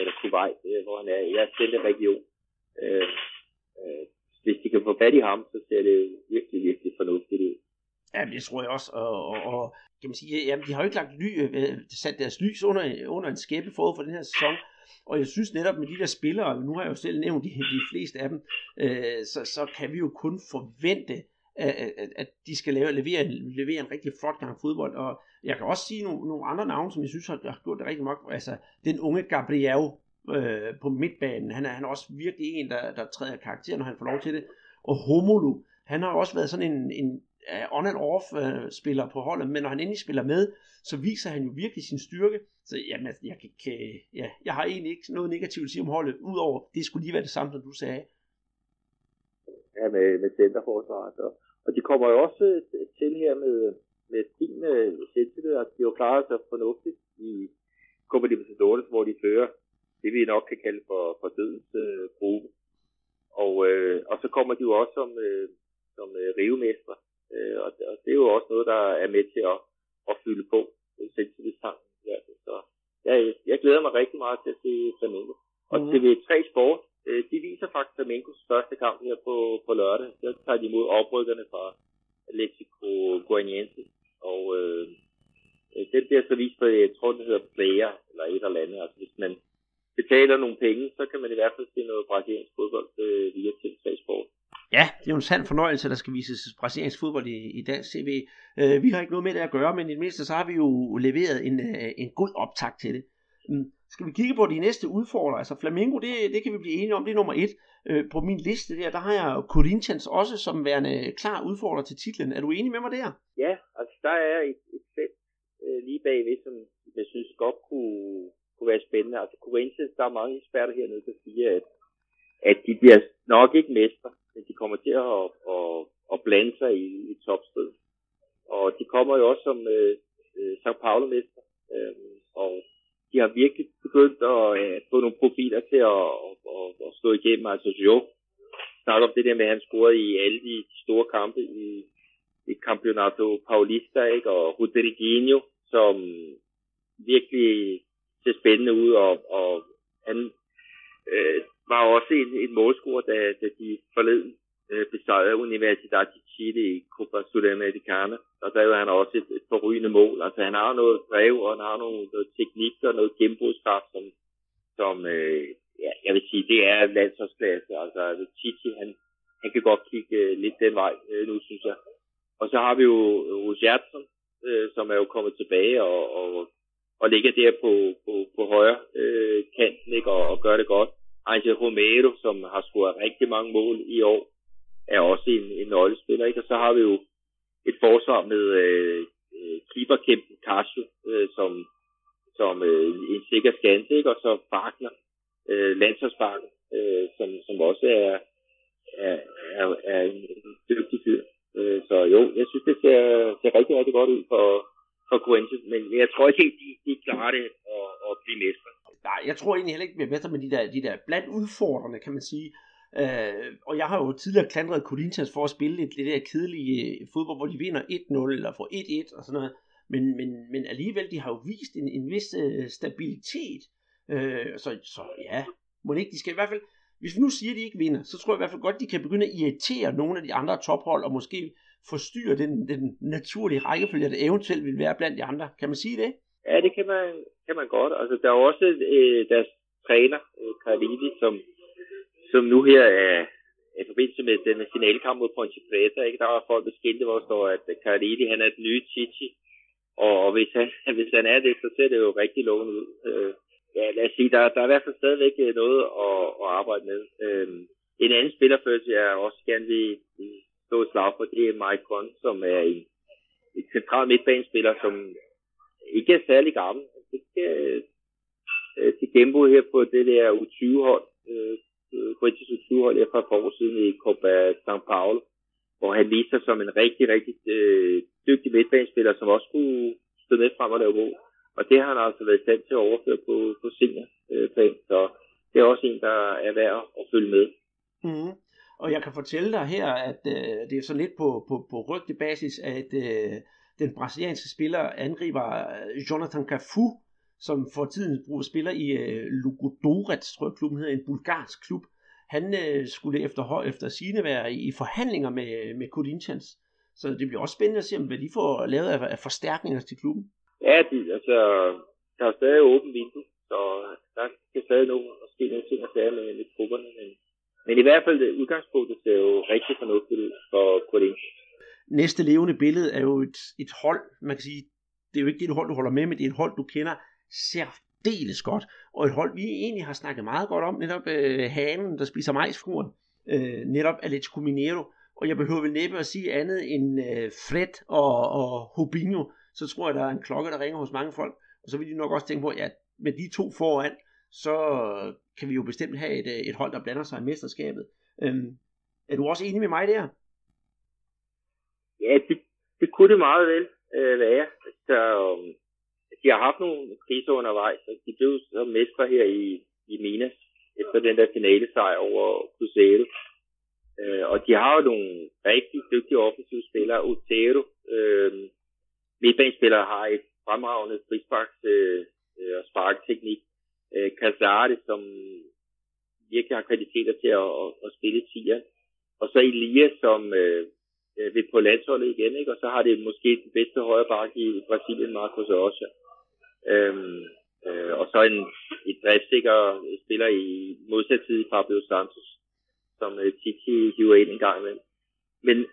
eller Kuwait, øh, hvor han er. Jeg er region. Øh, øh, hvis de kan få fat i ham, så ser det virkelig, virkelig fornuftigt ud. Ja, det tror jeg også, og, og, og kan man sige, jamen, de har jo ikke lagt ly, øh, sat deres lys under, under en skæbe forud for den her sæson, og jeg synes netop med de der spillere, nu har jeg jo selv nævnt de, de fleste af dem, øh, så, så kan vi jo kun forvente, at, at, at de skal lave, levere, levere en rigtig flot gang fodbold. Og jeg kan også sige nogle, nogle andre navne, som jeg synes har, har gjort det rigtig meget. Altså, den unge Gabriel øh, på midtbanen, han er, han er også virkelig en, der, der træder karakter, når han får lov til det. Og Homolu, han har også været sådan en, en on and off uh, spiller på holdet, men når han endelig spiller med, så viser han jo virkelig sin styrke. Så jamen, altså, jeg, kan, øh, ja, jeg har egentlig ikke noget negativt at sige om holdet, udover det skulle lige være det samme, som du sagde. Ja, med, med centerforsvaret. Og, og de kommer jo også øh, til her med, med sin selvtillid, at de jo klaret sig fornuftigt i Copa Libertadores, hvor de fører det, vi nok kan kalde for, for dødens uh, gruppe. Og, øh, og så kommer de jo også som, øh, som øh, rivemestre. Øh, og, og det er jo også noget, der er med til at, at fylde på selvtillidstanken. Ja, så jeg, jeg glæder mig rigtig meget til at se Flamengo. Og mm. TV3 Sport, øh, de viser faktisk Flamengos første kamp her på, på lørdag. Der tager de imod oprykkerne fra Lexico Guaniense. Og øh, øh, den bliver så vist på, jeg tror, det hedder Player, eller et eller andet. Altså hvis man betaler nogle penge, så kan man i hvert fald se noget brasiliansk fodbold øh, via TV3 Sport. Ja, det er jo en sand fornøjelse, der skal vises brasiliansk fodbold i, i dansk CV. Øh, vi har ikke noget med det at gøre, men i det mindste så har vi jo leveret en, øh, en god optakt til det. Mm. Skal vi kigge på de næste udfordrere? Altså Flamingo, det, det kan vi blive enige om, det er nummer et. Øh, på min liste der, der har jeg Corinthians også som værende klar udfordrer til titlen. Er du enig med mig der? Ja, altså der er et, et felt øh, lige bagved, som jeg synes godt kunne, kunne være spændende. Altså Corinthians, der er mange eksperter hernede, der siger, at, at de bliver nok ikke mestre, men de kommer til at, at at blande sig i, i topstedet. Og de kommer jo også som øh, øh, St. Paulo-mester, øh, og de har virkelig begyndt at øh, få nogle profiler til at, at, at, at stå igennem. Altså jo, snakker om det der med, at han scorede i alle de store kampe i, i Campeonato Paulista, ikke? og Rodriguinho, som virkelig ser spændende ud, og, og han øh, var også en, en målscorer, da, da de forleden Øh, besejrede Universitat i Chile i Copa Sudamericana. Og der var han også et, et forrygende mål. Altså han har noget drev, og han har nogle, noget teknik og noget gennembrudskraft, som, som øh, ja, jeg vil sige, det er landsholdsklasse. Altså, altså Chichi, han, han kan godt kigge øh, lidt den vej øh, nu, synes jeg. Og så har vi jo Rogertsen, øh, som er jo kommet tilbage og, og, og ligger der på, på, på højre øh, kanten ikke, og, og gør det godt. Angel Romero, som har scoret rigtig mange mål i år, er også en, en nøglespiller. Ikke? Og så har vi jo et forsvar med øh, øh keeperkæmpen Casio, øh, som, som øh, en sikker skanse, ikke? og så Wagner, øh, landsholdsbakken, øh, som, som også er, er, er, er en, en dygtig fyr. Øh, så jo, jeg synes, det ser, ser rigtig, rigtig godt ud for, for Corinthians, men jeg tror ikke helt, de, de klarer det at, at blive mestre. Nej, jeg tror egentlig heller ikke, vi er mestre med de der, de der blandt udfordrende, kan man sige. Øh, og jeg har jo tidligere klandret Corinthians for at spille lidt det der kedelige øh, fodbold, hvor de vinder 1-0 eller får 1-1 og sådan noget. Men, men, men alligevel, de har jo vist en, en vis øh, stabilitet. Øh, så, så ja, må ikke, de skal i hvert fald, hvis vi nu siger, at de ikke vinder, så tror jeg i hvert fald godt, de kan begynde at irritere nogle af de andre tophold, og måske forstyrre den, den naturlige rækkefølge, der eventuelt vil være blandt de andre. Kan man sige det? Ja, det kan man, kan man godt. Altså, der er jo også øh, deres træner, øh, Carlini, som, som nu her er i forbindelse med den finalkamp mod Ponte Preta, ikke? der var folk beskilte, hvor står, at Carlini, han er den nye Chichi, og, og hvis, han, hvis han er det, så ser det jo rigtig lovende ud. Øh, ja, lad os sige, der, der er i hvert fald stadigvæk øh, noget at, at arbejde med. Øh, en anden spillerfølelse, jeg også gerne vil stå et slag for, det er Mike Conn, som er en, en central midtbanespiller, som ikke er særlig gammel. Det skal øh, til gennembrud her på det der U20-hold, øh, Øh, British U20-hold her et par år siden i Copa São Paulo, hvor han viste sig som en rigtig, rigtig øh, dygtig midtbanespiller, som også kunne stå med frem og lave mål. Og det har han altså været i stand til at overføre på, på seniorplan. Så det er også en, der er værd at følge med. Mm. Og jeg kan fortælle dig her, at øh, det er så lidt på, på, på rygtebasis, at øh, den brasilianske spiller angriber øh, Jonathan Cafu, som for tiden bruger spiller i øh, Lugodorets, tror jeg klubben hedder, en bulgarsk klub. Han øh, skulle efter, efter sine være i forhandlinger med, med Corinthians. Så det bliver også spændende at se, hvad de får lavet af, af forstærkninger til klubben. Ja, de, altså, der er stadig åben vindue, så der kan stadig nå at ske nogle ting og sager med, med trupperne, men, men i hvert fald udgangspunktet ser jo rigtig fornuftigt ud for Corinthians. Næste levende billede er jo et, et hold, man kan sige, det er jo ikke det hold, du holder med, men det er et hold, du kender særdeles godt, og et hold, vi egentlig har snakket meget godt om, netop øh, hanen, der spiser majsfruren, øh, netop Atletico Mineiro, og jeg behøver vel næppe at sige andet end øh, Fred og, og Hubinho, så tror jeg, der er en klokke, der ringer hos mange folk. Og så vil de nok også tænke på, at ja, med de to foran, så kan vi jo bestemt have et, øh, et hold, der blander sig i mesterskabet. Øhm, er du også enig med mig der? Ja, det, det kunne det meget vel øh, være. Så, um, de har haft nogle kriser undervejs, og de blev så mestre her i, i Minas, efter den der finale sejr over Cruzeiro. Øh, og de har jo nogle rigtig dygtige offensive spillere. Otero, øh, midtbanespillere har et fremragende frisparks øh, øh og sparkteknik. Øh, Casarte, som virkelig har kvaliteter til at, at, at spille tier. Og så Elias, som øh, øh, vil på landsholdet igen, ikke? og så har det måske den bedste højre bakke i Brasilien, Marcos Rocha. Øhm, øh, og så en, et driftsikker spiller i modsat tid, Fabio Santos, som øh, Titi hiver ind en gang imellem. Men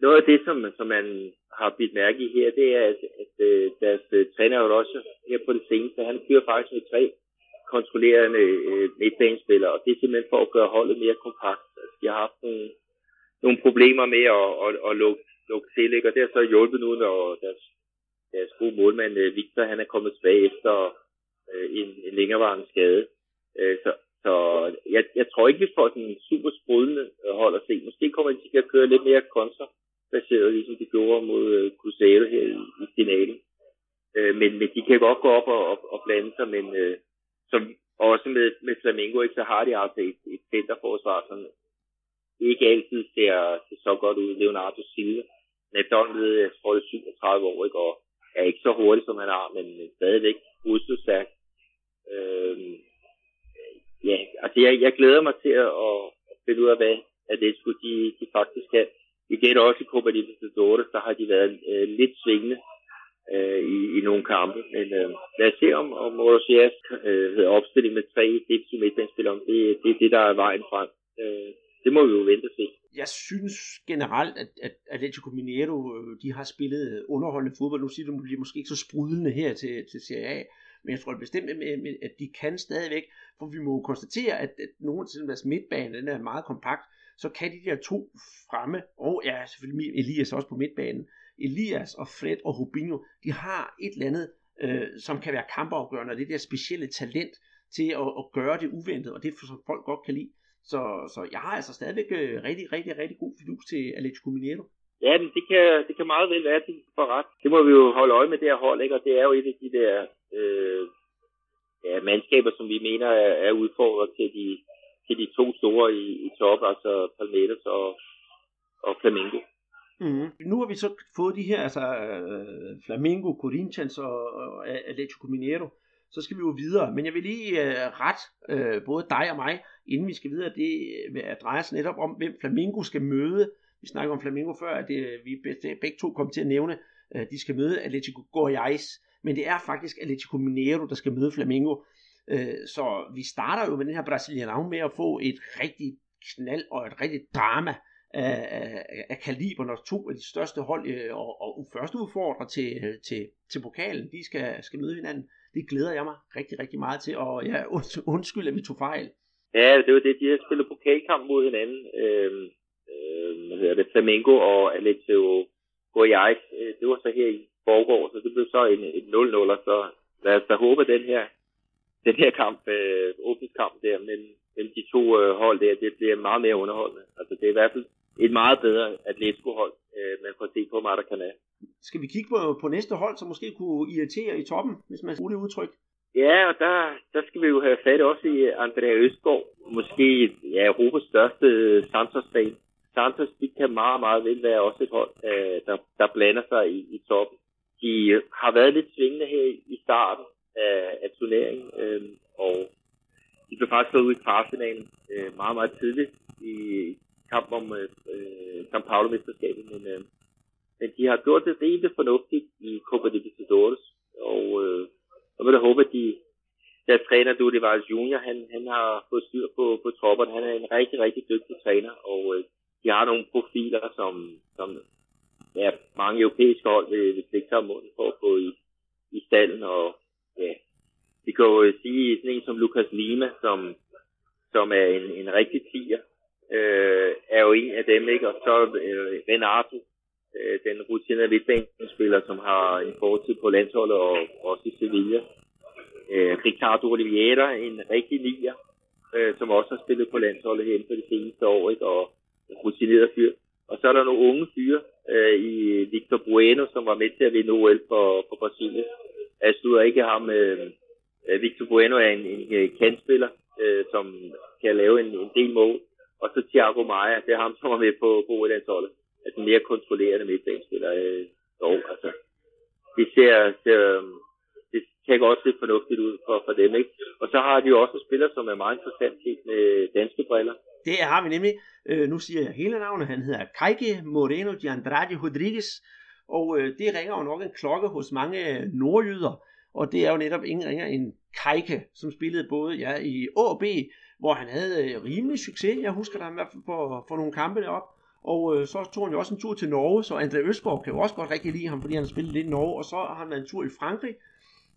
noget af det, som, som man har bidt mærke i her, det er, at, at, øh, deres øh, træner også her på det seneste, han kører faktisk med tre kontrollerende øh, midtbanespillere, og det er simpelthen for at gøre holdet mere kompakt. Altså, de har haft nogle, nogle problemer med at, at, at lukke, lukke til, ikke? og det har så hjulpet nu, når deres, deres gode målmand øh, Victor, han er kommet tilbage efter uh, en, en længerevarende skade. Så, så jeg, jeg tror ikke, vi får den en super sprudlende hold at se. Måske kommer de til at køre lidt mere kontrabaseret, ligesom de gjorde mod uh, Cruzeiro her i, i finalen. Men, men de kan godt gå op og, og, og blande sig, men uh, som også med, med Flamengo, ikke, så har de altså et, et centerforsvar, som ikke altid ser, ser så godt ud. Leonardo Silva, han er jeg tror det er 37 år, ikke, og er ikke så hurtig, som han er, men stadigvæk udstødstærk. Øh, ja, altså jeg, jeg glæder mig til at, at finde ud af, hvad at det skulle de, de faktisk kan. I gætter også i Copa Libertadores, der har de været øh, lidt svingende øh, i, i nogle kampe. Men øh, lad os se, om, om Orosias øh, opstilling med tre defensive midtbanespillere. Det, det er det, der er vejen frem. Øh, det må vi jo vente og se. Jeg synes generelt, at, at Atletico Mineiro øh, de har spillet underholdende fodbold. Nu siger du, de måske ikke så sprudlende her til, til Serie A, men jeg tror bestemt, at de kan stadigvæk, for vi må konstatere, at, at nogle af deres midtbane den er meget kompakt, så kan de der to fremme, og ja, selvfølgelig Elias også på midtbanen, Elias og Fred og Rubinho, de har et eller andet, øh, som kan være kampafgørende, og det der specielle talent til at, at gøre det uventet, og det er som folk godt kan lide. Så, så jeg har altså stadigvæk øh, rigtig, rigtig, rigtig god fidus til Atletico Mineiro. Ja, men det kan, det kan meget vel være, at de får ret. Det må vi jo holde øje med det her hold, ikke? og det er jo et af de der øh, ja, mandskaber, som vi mener er, er udfordret til de, til de to store i, i top, altså Palmeiras og, og Flamengo. Mm. Nu har vi så fået de her, altså uh, Flamengo, Corinthians og, og Atletico Mineiro. Så skal vi jo videre. Men jeg vil lige øh, ret øh, både dig og mig, inden vi skal videre. Det øh, drejer sig netop om, hvem Flamengo skal møde. Vi snakker om Flamengo før, at det, vi øh, begge to kom til at nævne, øh, de skal møde Atletico Goiás. Men det er faktisk Atletico Mineiro, der skal møde Flamengo. Øh, så vi starter jo med den her Brasilianau med at få et rigtig knald og et rigtigt drama af, af, af kaliber, når to af de største hold øh, og, og første udfordrer til, øh, til, til pokalen, de skal, skal møde hinanden. Det glæder jeg mig rigtig, rigtig meget til, og jeg undskyld, at vi tog fejl. Ja, det var det, de har spillet pokalkamp mod hinanden. Øh, øh, hvad hedder det, Flamengo og Alexio Goiás. Øh, det var så her i forgår, så det blev så en, en 0-0, og så lad os da håbe, den her, den her kamp, øh, åbningskamp der, men, men de to øh, hold der, det bliver meget mere underholdende. Altså det er i hvert fald et meget bedre Atletico-hold, øh, man får se på Maracanã. Skal vi kigge på, på næste hold, som måske kunne irritere i toppen, hvis man bruger det udtryk? Ja, og der, der skal vi jo have fat også i Andrea Østgaard. Måske ja, Europas største Santos-fan. Santos, de kan meget, meget vel være også et hold, øh, der, der blander sig i, i toppen. De har været lidt svingende her i starten af, af turneringen, øh, og de blev faktisk slået ud i kvartfinalen øh, meget, meget tidligt i kamp om øh, øh São Paulo-mesterskabet, men, øh, men de har gjort det rimelig fornuftigt i Copa Libertadores, og øh, jeg vil da håbe, at de, der træner, Dudi Valls Junior, han, han har fået styr på, på tropperne. Han er en rigtig, rigtig dygtig træner, og øh, de har nogle profiler, som, som ja, mange europæiske hold vil, vil stikke sig om munden for at få i, i stallen, og ja, vi kan jo øh, sige sådan en som Lucas Lima, som, som er en, en rigtig tiger, øh, er jo en af dem, ikke? Og så øh, Renato, øh, den rutinerede midtbanespiller, som har en fortid på landsholdet og også i Sevilla. Øh, Ricardo Oliveira, en rigtig nier, øh, som også har spillet på landsholdet her for de seneste år, ikke? Og en rutineret fyr. Og så er der nogle unge fyre øh, i Victor Bueno, som var med til at vinde OL for, for Brasilien. Jeg slutter ikke ham. Øh, øh, Victor Bueno er en, en øh, kandspiller, øh, som kan lave en, en del mål. Og så Thiago Maia, det er ham, som var med på, på OL-landsholdet. Altså mere kontrollerende midtbanespiller. Øh, dog, altså. Øhm, det ser, ser det kan også se fornuftigt ud for, for dem, ikke? Og så har de jo også en spiller, som er meget interessant set med danske briller. Det har vi nemlig. Øh, nu siger jeg hele navnet. Han hedder Kaike Moreno de Andrade Rodriguez. Og øh, det ringer jo nok en klokke hos mange nordjyder. Og det er jo netop ingen ringer end Kaike, som spillede både ja, i AB, hvor han havde øh, rimelig succes. Jeg husker der i hvert fald for, for nogle kampe derop. Og øh, så tog han jo også en tur til Norge, så André Østgaard kan jo også godt rigtig lide ham, fordi han har spillet lidt i Norge. Og så har han været en tur i Frankrig.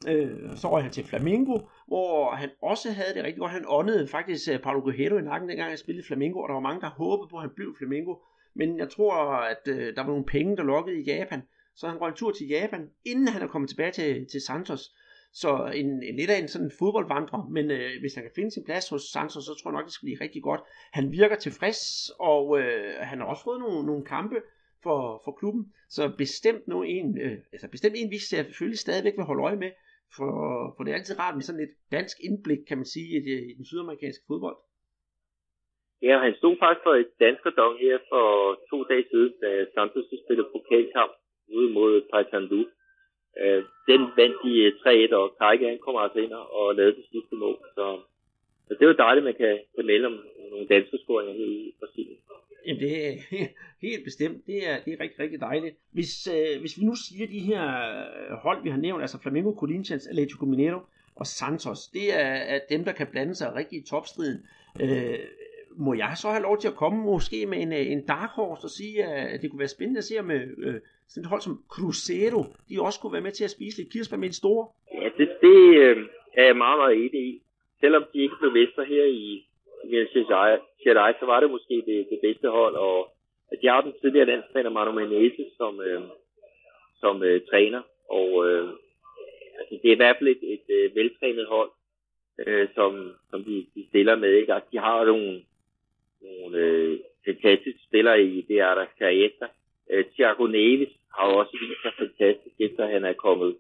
Øh, så var han til Flamingo, hvor han også havde det rigtig godt. Han åndede faktisk uh, Paulo Guerrero i nakken, dengang han spillede Flamingo, og der var mange, der håbede på, at han blev Flamingo. Men jeg tror, at øh, der var nogle penge, der lokkede i Japan. Så han røg en tur til Japan, inden han er kommet tilbage til, til Santos. Så en, en lidt af en sådan fodboldvandrer, men øh, hvis han kan finde sin plads hos Santos, så tror jeg nok, det skal blive rigtig godt. Han virker tilfreds, og øh, han har også fået nogle, nogle kampe for, for klubben, så bestemt nu en, øh, altså bestemt en, vi selvfølgelig stadigvæk vil holde øje med, for, for det er altid rart med sådan et dansk indblik, kan man sige, i, i den sydamerikanske fodbold. Ja, han stod faktisk for et danskerdom her for to dage siden, da Santos spillede pokalkamp ude mod Paysandu. Øh, den vandt de øh, 3-1, og Kajke han kommer altså ind og lavede det sidste mål. Så, så det er jo dejligt, at man kan, kan melde om nogle danske scoringer her i Brasilien. Jamen det er helt bestemt. Det er, det er rigtig, rigtig dejligt. Hvis, øh, hvis vi nu siger de her øh, hold, vi har nævnt, altså Flamengo, Corinthians, Atletico Mineiro og Santos, det er, er dem, der kan blande sig rigtig i topstriden. Øh, må jeg så have lov til at komme måske med en, øh, en dark horse og sige, at det kunne være spændende at se med øh, sådan et hold som Cruzeiro, de også kunne være med til at spise lidt kirsebær med en store? Ja, det, det øh, er jeg meget, meget enig i. Selvom de ikke blev mester her i Minas så var det måske det, det bedste hold, og de har den tidligere landstræner Manu Menezes som, øh, som øh, træner, og øh, altså, det er i hvert fald et, et, et øh, veltrænet hold, øh, som, som de, de stiller med. Ikke? Altså, de har nogle nogle øh, fantastiske spillere i det er der Carrieta. Øh, Thiago Neves har jo også vist sig fantastisk, efter han er kommet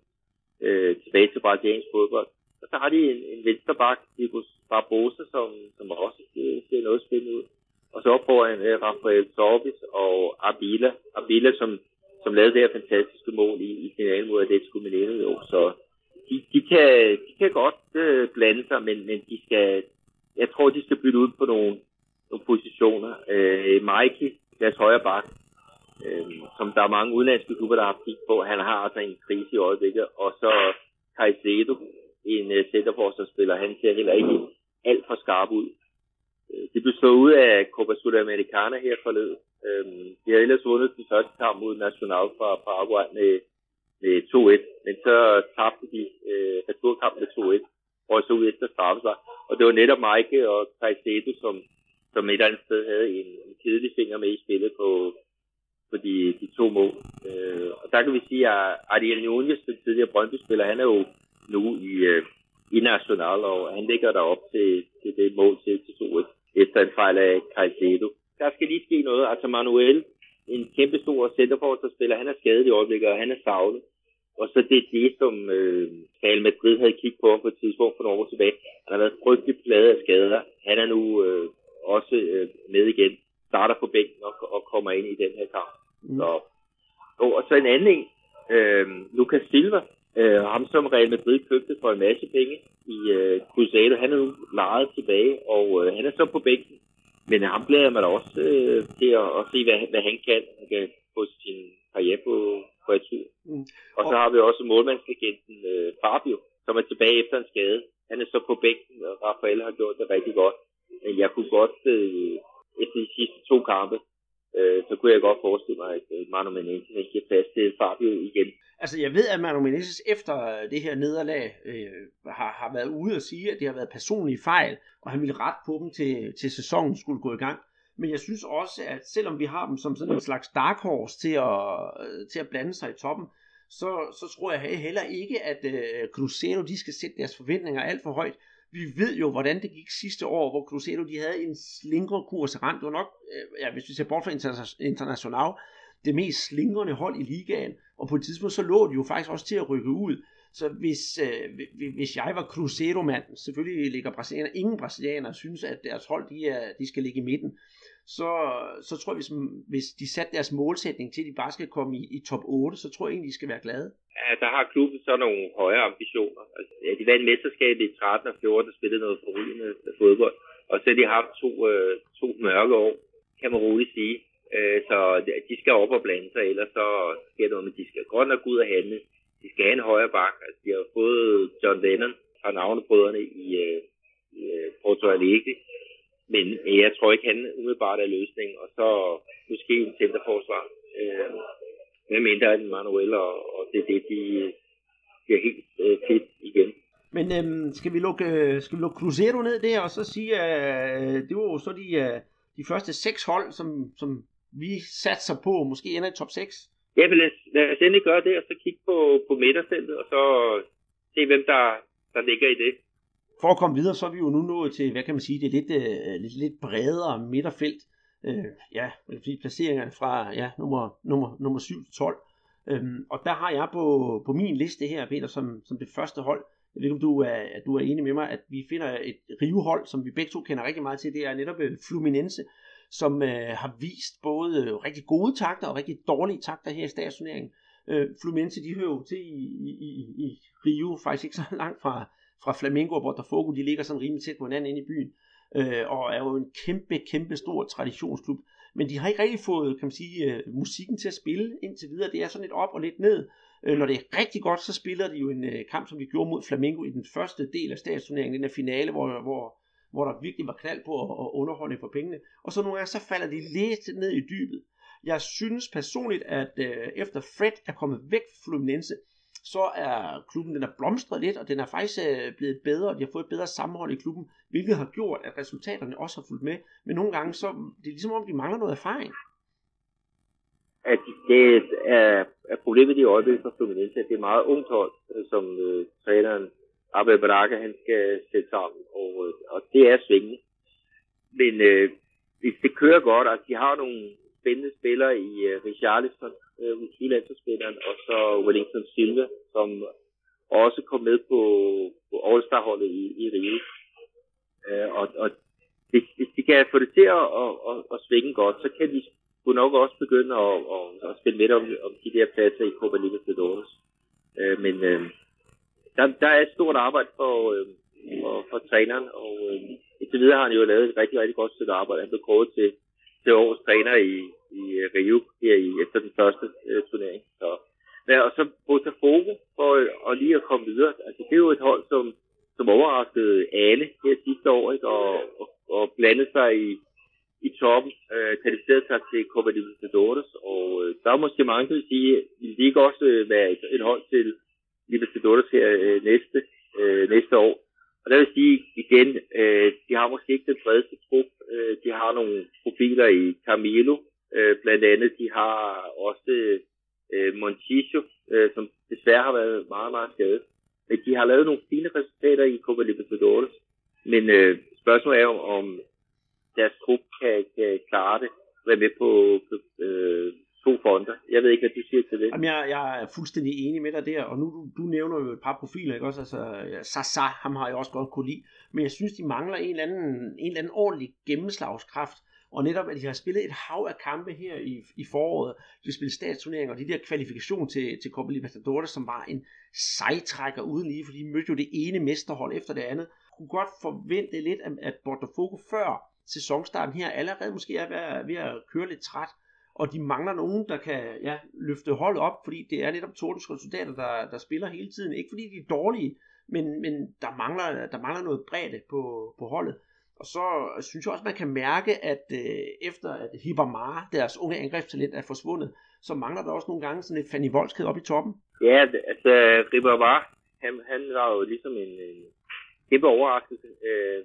øh, tilbage til brasiliansk fodbold. Og så har de en, en vensterbak, Diego Barbosa, som, som også ser, ser noget spændende ud. Og så på en øh, Rafael Sorbis og Abila. Abila, som, som lavede det her fantastiske mål i, i finalen mod Atletico Mineiro. Så de, de, kan, de kan godt øh, blande sig, men, men de skal, jeg tror, de skal bytte ud på nogle, nogle positioner. Øh, Mikey, deres højre bak, øh, som der er mange udenlandske klubber, der har kigget på. Han har altså en krise i øjeblikket. Og så Caicedo, en øh, centerforsvarsspiller. Han ser heller ikke alt for skarp ud. Øh, det blev slået ud af Copa Sudamericana her forleden. Øh, de har ellers vundet den første kamp mod National fra Paraguay med, med 2-1, men så tabte de øh, returkampen med 2-1, og så ud efter straffesvar. Og det var netop Mike og Caicedo, som, som et eller andet sted havde en, en kedelig finger med i spillet på, på de, de to mål. Øh, og der kan vi sige, at Ariel Nunez, den tidligere Brøndby-spiller, han er jo nu i, øh, i National, og han ligger der op til, til det mål til, til 2 efter en fejl af Caicedo. Der skal lige ske noget. Altså Manuel, en kæmpe stor centerforsvarsspiller, han er skadet i øjeblikket, og han er savlet. Og så det er det, som øh, Real Madrid havde kigget på på et tidspunkt for nogle år tilbage. Han har været frygtelig plade af skader. Han er nu øh, også øh, med igen, starter på bænken og, og kommer ind i den her kamp. Mm. Så, og, og så en anden en, øh, Lucas Silva, øh, ham som Real Madrid købte for en masse penge i øh, Cruzado, han er nu lejet tilbage, og øh, han er så på bænken. Men ham glæder man også øh, til at, at se, hvad, hvad han kan. Han kan få sin karriere på, på et tur. Mm. Og så har vi også målmandslegenden øh, Fabio, som er tilbage efter en skade. Han er så på bænken, og Rafael har gjort det rigtig godt. Men jeg kunne godt, øh, efter de sidste to kampe, øh, så kunne jeg godt forestille mig, at øh, Manu Menezes giver plads til Fabio igen. Altså jeg ved, at Manu Menezes efter øh, det her nederlag øh, har, har været ude og sige, at det har været personlige fejl, og han ville rette på dem til, til sæsonen skulle gå i gang. Men jeg synes også, at selvom vi har dem som sådan en slags dark horse til at, øh, til at blande sig i toppen, så, så tror jeg heller ikke, at øh, Cruzeiro de skal sætte deres forventninger alt for højt. Vi ved jo, hvordan det gik sidste år, hvor Cruzeiro de havde en slingre kurs rent. Det var nok, øh, ja, hvis vi ser bort fra International, det mest slingrende hold i ligaen. Og på et tidspunkt, så lå de jo faktisk også til at rykke ud. Så hvis, øh, hvis jeg var Cruzeiro-mand, selvfølgelig ligger brasilianer, ingen brasilianere synes, at deres hold de, er, de skal ligge i midten, så, så tror jeg, hvis, hvis de satte deres målsætning til, at de bare skal komme i, i top 8, så tror jeg egentlig, de skal være glade ja, der har klubben så nogle højere ambitioner. Altså, ja, de vandt mesterskabet i 13 og 14 og spillede noget forrygende fodbold. Og så har de haft to, øh, to mørke år, kan man roligt sige. Øh, så de skal op og blande sig, ellers så sker der noget, men de skal godt nok ud og handle. De skal have en højere bak. Altså, de har fået John Lennon fra navnebrødrene i, øh, i øh, Porto Alegre. Men jeg tror ikke, han umiddelbart er løsningen. Og så måske en centerforsvar. Øh, med mindre end Manuel, og, og det er det, de bliver helt øh, fedt igen. Men øhm, skal, vi lukke, skal vi lukke Cruzeiro ned der, og så sige, at øh, det var jo så de, øh, de første seks hold, som, som vi satser på, måske ender i top 6? Ja, men lad, lad os endelig gøre det, og så kigge på, på midterfeltet, og så se hvem der, der ligger i det. For at komme videre, så er vi jo nu nået til, hvad kan man sige, det lidt, øh, lidt, lidt bredere midterfelt. Øh, ja, placeringerne fra ja, nummer, nummer, nummer 7 til 12. Øhm, og der har jeg på, på min liste her, Peter, som, som det første hold, jeg ved ikke, om du er, at du er enig med mig, at vi finder et rivehold, som vi begge to kender rigtig meget til. Det er netop øh, Fluminense, som øh, har vist både øh, rigtig gode takter og rigtig dårlige takter her i statsturneringen. Øh, Fluminense, de hører jo til i, i, i Rio, faktisk ikke så langt fra, fra Flamengo og Botafogo. De ligger sådan rimelig tæt på hinanden inde i byen, øh, og er jo en kæmpe, kæmpe stor traditionsklub. Men de har ikke rigtig fået, kan man sige, øh, musikken til at spille indtil videre. Det er sådan lidt op og lidt ned. Øh, når det er rigtig godt, så spiller de jo en øh, kamp, som de gjorde mod Flamengo i den første del af statsturneringen, den der finale, hvor, hvor, hvor der virkelig var knald på at, at underholde for pengene. Og så nogle gange, så falder de lidt ned i dybet. Jeg synes personligt, at øh, efter Fred er kommet væk fra Fluminense, så er klubben, den er blomstret lidt, og den er faktisk øh, blevet bedre, og de har fået et bedre sammenhold i klubben, hvilket har gjort, at resultaterne også har fulgt med. Men nogle gange, så det er ligesom om, de mangler noget erfaring at det er, er problemet i øjeblikket for Fluminense, at det er meget ungt hold, øh, som øh, træneren Abel Baraka, han skal sætte sammen, og, øh, og det er svingende. Men øh, hvis det kører godt, og altså, de har nogle spændende spillere i øh, Richarlison, øh, U20-landsholdsspilleren, og så Wellington Silva, som også kom med på, på All-Star-holdet i, i Rio. Øh, og, og hvis, hvis de kan få det til at, at, at, at svinge godt, så kan de kunne nok også begynde at, at, at spille med om, om de der pladser i Copa Libertadores. Øh, men øh, der, der er et stort arbejde for, øh, for, for træneren, og øh, indtil videre har han jo lavet et rigtig, rigtig godt stykke arbejde. Han blev kåret til, til årets træner i, i øh, Rio her i, efter den første øh, turnering. Så, ja, og så Botafogo for øh, og lige at komme videre. Altså, det er jo et hold, som, som overraskede alle her sidste år, ikke? Og, og, og blandede sig i, i toppen, øh, kvalificerede sig til Copa Libertadores, og øh, der er måske mange, der vil sige, vil de ikke også øh, være et, et hold til Libertadores her øh, næste, øh, næste år. Og der vil sige igen, øh, de har måske ikke den bredeste trup. Øh, de har nogle profiler i Camilo, øh, blandt andet. De har også øh, Montijo, øh, som desværre har været meget, meget skadet. Men de har lavet nogle fine resultater i Copa Libertadores. Men øh, spørgsmålet er jo, om deres trup kan, kan klare det, være med på, på øh, to fronter. Jeg ved ikke, hvad du siger til det. Jamen, jeg, jeg er fuldstændig enig med dig der, og nu du, du nævner jo et par profiler, ikke også? Altså, Sasa, ham har jeg også godt kunne lide, men jeg synes, de mangler en eller anden, en eller anden ordentlig gennemslagskraft, og netop, at de har spillet et hav af kampe her i, i foråret. De har spillet statsturneringer, og de der kvalifikation til, til Copa Libertadores, som var en sejtrækker uden lige, for de mødte jo det ene mesterhold efter det andet. Jeg kunne godt forvente lidt, at, at Botafogo før sæsonstarten her allerede måske er ved, ved at køre lidt træt, og de mangler nogen, der kan ja, løfte holdet op, fordi det er netop Tordes resultater, der, der spiller hele tiden. Ikke fordi de er dårlige, men, men der, mangler, der mangler noget bredde på, på holdet. Og så synes jeg også, man kan mærke, at øh, efter at Hibamara, deres unge angrebstalent, er forsvundet, så mangler der også nogle gange sådan et Fanny Voldsked op i toppen. Ja, altså Hibamara, han, han var jo ligesom en, en kæmpe overraskelse. Øh,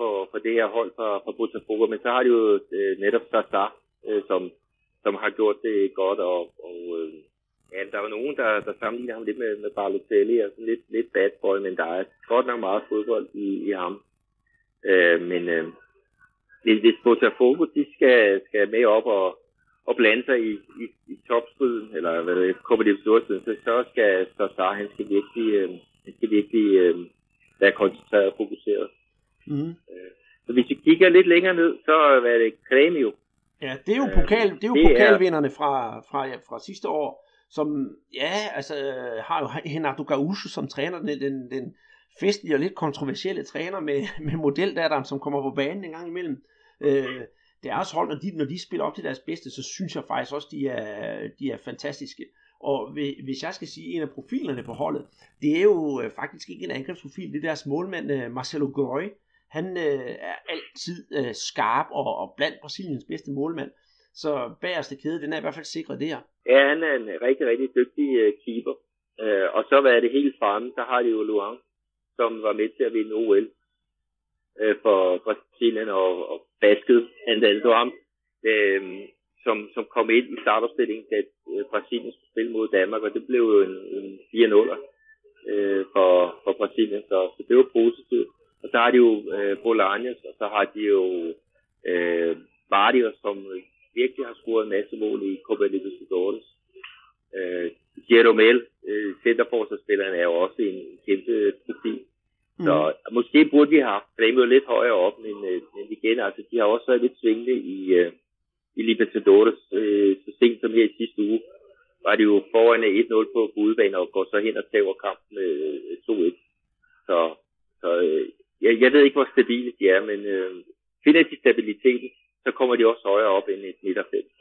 for, for det her hold fra, fra Botafogo, men så har de jo øh, netop Sasa, øh, som, som har gjort det godt, og, og øh, ja, der var nogen, der, der sammenligner ham lidt med, med Barlotelli, altså lidt, lidt bad boy, men der er godt nok meget fodbold i, i ham. Øh, men øh, hvis, hvis Botafogo, de skal, skal med op og, og blande sig i, i, i topstriden, eller hvad det er, Libertadores, så, så skal Sasa, han skal virkelig, øh, han skal virkelig øh, være koncentreret og fokuseret. Mm. Så hvis vi kigger lidt længere ned, så er det Cremio. Ja, det er jo, pokal, det er jo det pokalvinderne fra, fra, ja, fra sidste år, som ja, altså har jo Renato Gaúcho som træner, den, den, den festlige og lidt kontroversielle træner med, med modeldatteren, som kommer på banen en gang imellem. Øh, deres hold, når de, når de spiller op til deres bedste, så synes jeg faktisk også, de er, de er fantastiske. Og hvis jeg skal sige en af profilerne på holdet, det er jo øh, faktisk ikke en angrebsprofil, det er deres målmand øh, Marcelo Goy, han øh, er altid øh, skarp og, og blandt Brasiliens bedste målmand. Så bagerste kæde, den er i hvert fald sikret der. Ja, han er en rigtig, rigtig dygtig øh, keeper. Øh, og så var det helt fremme, så har de jo Luang, som var med til at vinde OL øh, for Brasilien og, og basket andet ham, øh, som, som kom ind i startopstillingen, da øh, Brasilien skulle spille mod Danmark, og det blev jo en, en 4 0 øh, for, for Brasilien, så, så det var positivt. Og så har de jo øh, Bolaños, og så har de jo øh, Bardios, som virkelig har scoret en masse mål i Copa Libertadores. Øh, Jeromel, øh, centerforsvarsspilleren, er jo også en kæmpe profil. Mm. Så måske burde vi have haft lidt højere op, men, øh, men igen, altså, de har også været lidt svingende i, øh, i Libertadores. Øh, så sent som her i sidste uge, var de jo foran 1-0 på udebane og går så hen og tager kampen med øh, 2-1. Så, så øh, jeg, jeg ved ikke, hvor stabile de er, men øh, finder de stabiliteten, så kommer de også højere op end et midterfelt.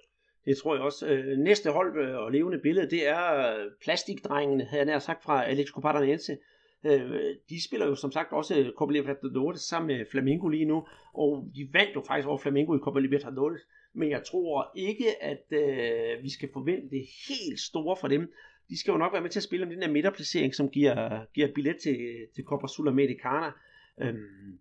Det tror jeg også. Øh, næste hold øh, og levende billede, det er øh, plastikdrengene, havde jeg nær sagt fra Alex Copadanense. Øh, de spiller jo som sagt også øh, Copa Libertadores sammen med Flamengo lige nu, og de vandt jo faktisk over Flamengo i Copa Libertadores, men jeg tror ikke, at øh, vi skal forvente det helt store for dem. De skal jo nok være med til at spille om den der midterplacering, som giver, giver billet til, til Copa Sudamericana. Øhm,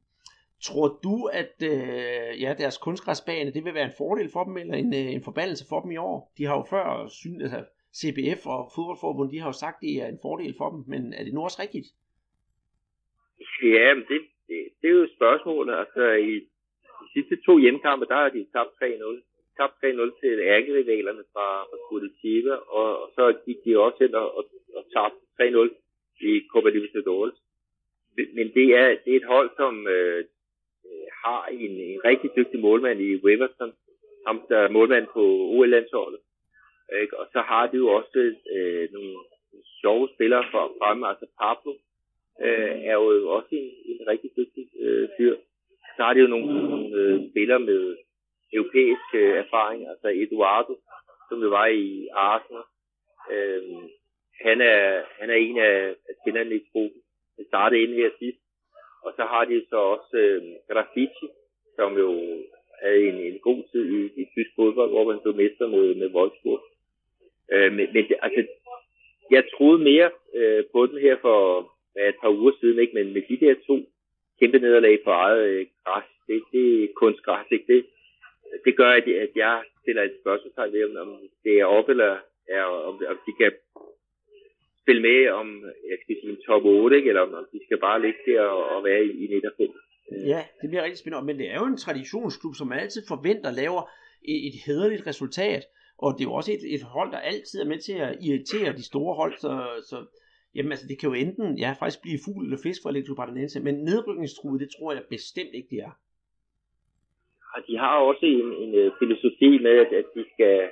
Tror du, at øh, ja, deres kunstgræsbane, det vil være en fordel for dem, eller en, øh, en forbandelse for dem i år? De har jo før, synes, altså CBF og fodboldforbundet, de har jo sagt, at det er en fordel for dem, men er det nu også rigtigt? Ja, men det, det, det er jo et spørgsmål. Altså, i de sidste to hjemmekampe, der har de tabt 3-0. Tabt 3-0 til ærkerivalerne fra, fra Curitiba, og, og så gik de også ind og, og, og tabte 3-0 i Copa Libertadores. Men det er, det er et hold, som øh, øh har en, en rigtig dygtig målmand i Weverson, ham der er målmand på OL-landsholdet. Og så har de jo også øh, nogle sjove spillere for fremme, altså Pablo øh, er jo også en, en rigtig dygtig øh, fyr. Så har de jo nogle, nogle øh, spillere med europæisk øh, erfaring, altså Eduardo, som jo var i Arsenal. Øh, han, er, han er en af, spillerne i gruppen. Han startede ind her sidst, og så har de så også øh, Graffiti, som jo havde en, en god tid i, i tysk fodbold, hvor man blev mester med, med Wolfsburg. Øh, men, men altså, jeg troede mere øh, på den her for et par uger siden, ikke? men med de der to kæmpe nederlag på eget øh, græs, det, det er kunstgræs, ikke? Det, det gør, at, at jeg stiller et spørgsmål ved, om det er op, eller er, om, om de kan spille med om, jeg skal sige, en top 8, ikke? eller om de skal bare ligge der og, og være i, i midterfeltet. Ja, det bliver rigtig spændende, men det er jo en traditionsklub, som altid forventer laver et, et hederligt resultat, og det er jo også et, et hold, der altid er med til at irritere de store hold, så, så jamen, altså, det kan jo enten ja, faktisk blive fugl eller fisk for Atletico Pardanense, men nedrykningstruet, det tror jeg bestemt ikke, de er. Og de har også en, en øh, filosofi med, at, at de skal,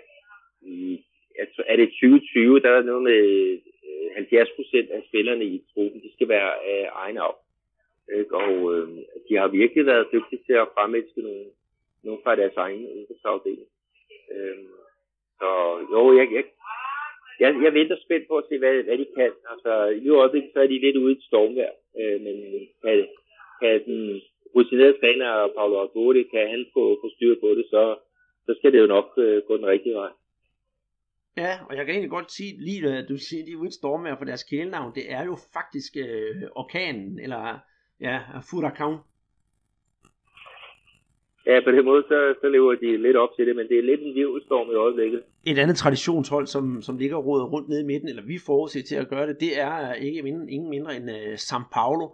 er det 2020, der er noget med øh, 70 procent af spillerne i truppen, de skal være af egen af. Og øh, de har virkelig været dygtige til at fremælske nogle, nogle fra deres egen ungdomsafdeling. Øh, så jo, jeg, jeg, jeg, jeg venter spændt på at se, hvad, hvad de kan. Altså, i øjeblikket så er de lidt ude i et stormvær, øh, men kan, kan den rutinerede træner Paolo Argodi, kan han få, få styr på det, så, så skal det jo nok øh, gå den rigtige vej. Ja, og jeg kan egentlig godt sige, lige at du siger, at de er ude stormvejr for deres kælenavn, det er jo faktisk øh, orkanen, eller ja, Furakan. Ja, på den måde, så, så lever de lidt op til det, men det er lidt en livstorm i øjeblikket. Et andet traditionshold, som, som ligger rodet rundt nede i midten, eller vi forudser til at gøre det, det er ikke mindre, ingen mindre end øh, uh, São Paulo,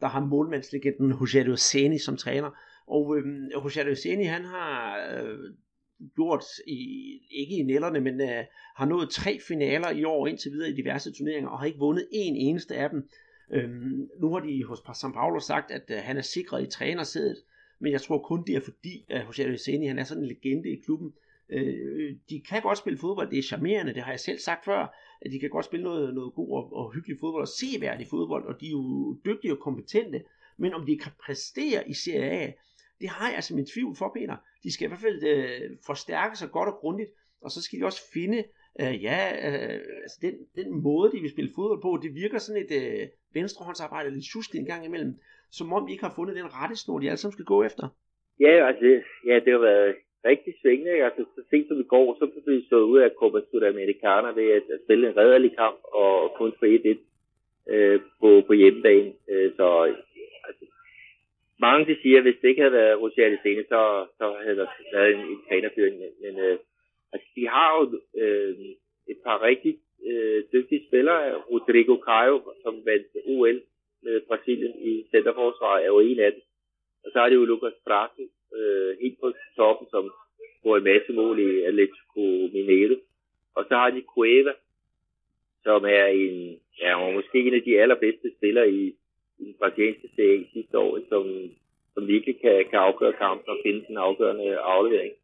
der har målmandslegenden Rogério Seni som træner. Og øhm, Rogério Seni, han har øh, gjort, i, ikke i nælderne, men øh, har nået tre finaler i år indtil videre i diverse turneringer, og har ikke vundet en eneste af dem. Øhm, nu har de hos San Paulo sagt, at øh, han er sikret i trænersædet, men jeg tror kun det er fordi, at Jose Arizeni, han er sådan en legende i klubben. Øh, de kan godt spille fodbold, det er charmerende, det har jeg selv sagt før, at de kan godt spille noget, noget god og, og hyggelig fodbold og seværdig fodbold, og de er jo dygtige og kompetente, men om de kan præstere i Serie A, det har jeg altså min tvivl for, Peter. De skal i hvert fald øh, forstærke sig godt og grundigt, og så skal de også finde, øh, ja, øh, altså den, den måde, de vil spille fodbold på, det virker sådan et øh, venstrehåndsarbejde, lidt tjusk en gang imellem, som om de ikke har fundet den rette snor, de alle sammen skal gå efter. Ja, altså, ja, det har været rigtig svingende. Ikke? Altså, så sent som i går, så blev vi stået ud af Copa Sudamericana ved at, at spille en redderlig kamp og kun få 1-1 øh, på, på hjemmebane. Øh, så altså, mange de siger, at hvis det ikke havde været Roger Scene, så, så havde der været en, en trænerføring. Men øh, altså, de har jo øh, et par rigtig øh, dygtige spillere. Rodrigo Caio, som vandt OL med Brasilien i centerforsvaret, er jo en af dem. Og så er det jo Lucas Prato, øh, helt på toppen, som får en masse mål i Atletico Mineiro. Og så har de Cueva, som er en, ja, måske en af de allerbedste spillere i, i den brasilianske serie sidste år, som, som virkelig kan, kan afgøre kampen og finde den afgørende aflevering.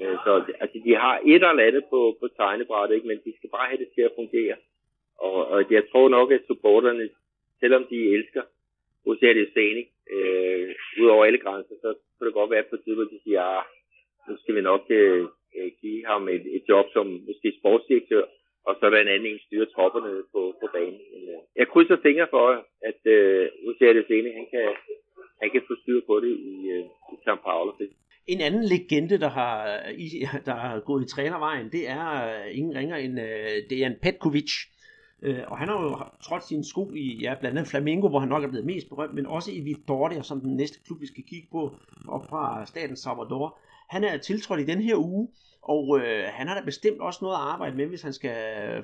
Øh, så altså, de har et eller andet på, på tegnebrættet, ikke? men de skal bare have det til at fungere. Og, og jeg tror nok, at supporterne, selvom de elsker Rosario Sani, øh, ud over alle grænser, så kan det godt være på et tidspunkt, at de siger, at ah, nu skal vi nok øh, øh, give ham et, et job som måske sportsdirektør, og så er der en anden en styre tropperne på, på banen. Øh, jeg krydser fingre for, at øh, Rosario Sani, han kan, han kan få styr på det i, øh, i San Paolo. En anden legende, der har, der har gået i trænervejen, det er øh, ingen ringer end Dejan Petkovic. Øh, og han har jo trådt sin sko i ja, blandt andet Flamingo, hvor han nok er blevet mest berømt, men også i Vitória, som den næste klub, vi skal kigge på, op fra staten Salvador. Han er tiltrådt i den her uge, og øh, han har da bestemt også noget at arbejde med, hvis han skal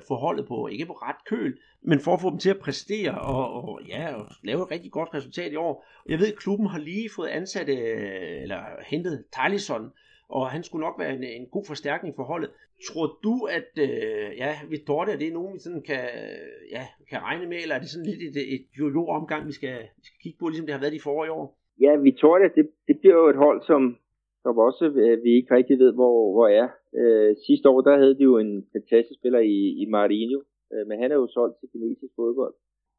få holdet på, ikke på ret køl, men for at få dem til at præstere og, og ja, og lave et rigtig godt resultat i år. Jeg ved, at klubben har lige fået ansat, øh, eller hentet Tylisson, og han skulle nok være en, en god forstærkning for holdet. Tror du, at øh, ja, Vittoria, det er nogen, vi sådan kan, ja, kan regne med, eller er det sådan lidt et, et jojo-omgang, vi skal, vi skal kigge på, ligesom det har været de forrige år? Ja, Vittoria, det, det bliver jo et hold, som, som også øh, vi ikke rigtig ved, hvor, hvor er. Øh, sidste år, der havde de jo en fantastisk spiller i, i Marinho, øh, men han er jo solgt til kinesisk fodbold.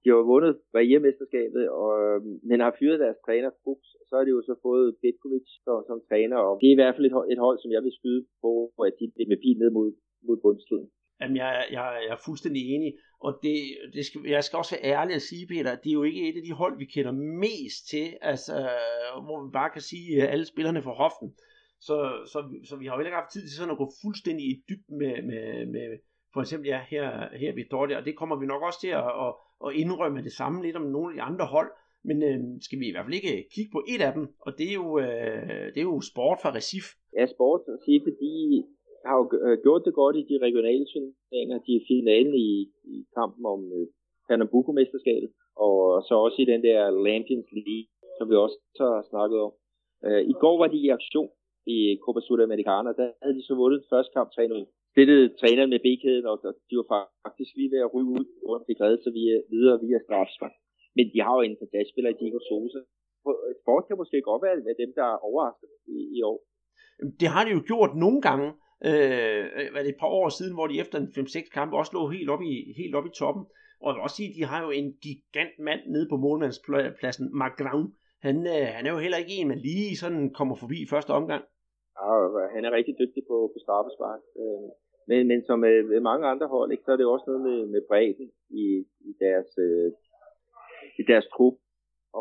De har vundet barrieremesterskabet, og, øh, men har fyret deres træner, Fuchs, så har de jo så fået Petkovic som, som træner, og det er i hvert fald et et hold som jeg vil skyde på, at de er med pil ned mod, mod bundstriden. Jamen, jeg, jeg, jeg er fuldstændig enig, og det, det skal, jeg skal også være ærlig at sige, Peter, det er jo ikke et af de hold, vi kender mest til, altså, hvor vi bare kan sige, at alle spillerne for hoften. Så, så, så vi har jo ikke haft tid til sådan at gå fuldstændig i dyb med, med, med for eksempel ja, her, her er vi dårlige, og det kommer vi nok også til at, at, at indrømme det samme lidt om nogle af de andre hold, men øh, skal vi i hvert fald ikke kigge på et af dem, og det er jo, øh, det er jo sport fra Recif. Ja, sport fra Recif, de har jo øh, gjort det godt i de regionale turneringer. De er finalen i, i kampen om øh, Pernambuco-mesterskabet, og så også i den der Lampions League, som vi også har snakket om. Øh, I går var de i aktion i Copa Sudamericana, der havde de så vundet den første kamp 3-0. Stillede træneren med B-kæden, og de var faktisk lige ved at ryge ud, og fik reddet sig via, videre via strafspark. Men de har jo en fantastisk spiller i Diego Sosa. Sport kan måske godt være dem, der er overrasket i, i år. Det har de jo gjort nogle gange, øh, hvad det et par år siden, hvor de efter en 5-6 kampe også lå helt op i, helt op i toppen. Og jeg vil også sige, at de har jo en gigant mand nede på målmandspladsen, Magran. Han, øh, han er jo heller ikke en, man lige sådan kommer forbi i første omgang. Ja, han er rigtig dygtig på, på straffespark. Øh, men, men som øh, med, med mange andre hold, ikke, så er det også noget med, med bredden i, i, deres, øh, i deres trup.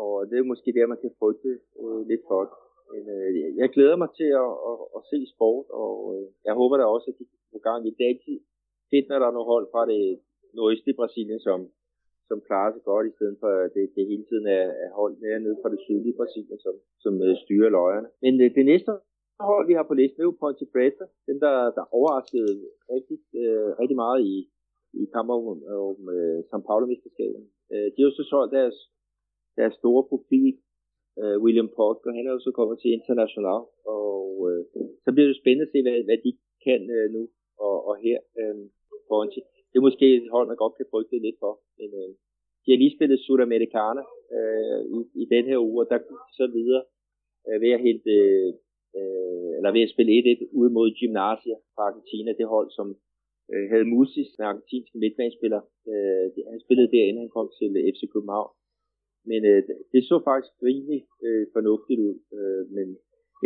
Og det er måske der, man kan frygte øh, lidt for det. Men øh, jeg glæder mig til at, at, at se sport, og øh, jeg håber da også, at de kan få gang i det. Altid fedt, når der er nogle hold fra det nordøstlige Brasilien, som, som klarer sig godt, i stedet for at det, det hele tiden er, er hold nede fra det sydlige Brasilien, som, som øh, styrer løjerne. Men øh, det næste hold, vi har på listen, er jo Ponte Preta, den der, der overraskede rigtig, øh, rigtig meget i, i kampen om, om øh, São Paulo-mesterskabet. Øh, de har jo så solgt deres, deres store profil, øh, William Porter, han er jo så kommet til International, og øh, så bliver det spændende at se, hvad, hvad de kan øh, nu og, og her øh, Ponte. Det er måske et hold, man godt kan frygte lidt for, men øh, de har lige spillet Sudamericana øh, i, i den her uge, og der gik så videre øh, ved at hente øh, Øh, eller ved at spille 1-1 ude mod Gymnasia fra Argentina, det hold, som øh, havde Musis, den argentinske midtbanespiller. Øh, han spillede der, inden han kom til øh, FC København. Men øh, det så faktisk rimelig øh, fornuftigt ud, øh, men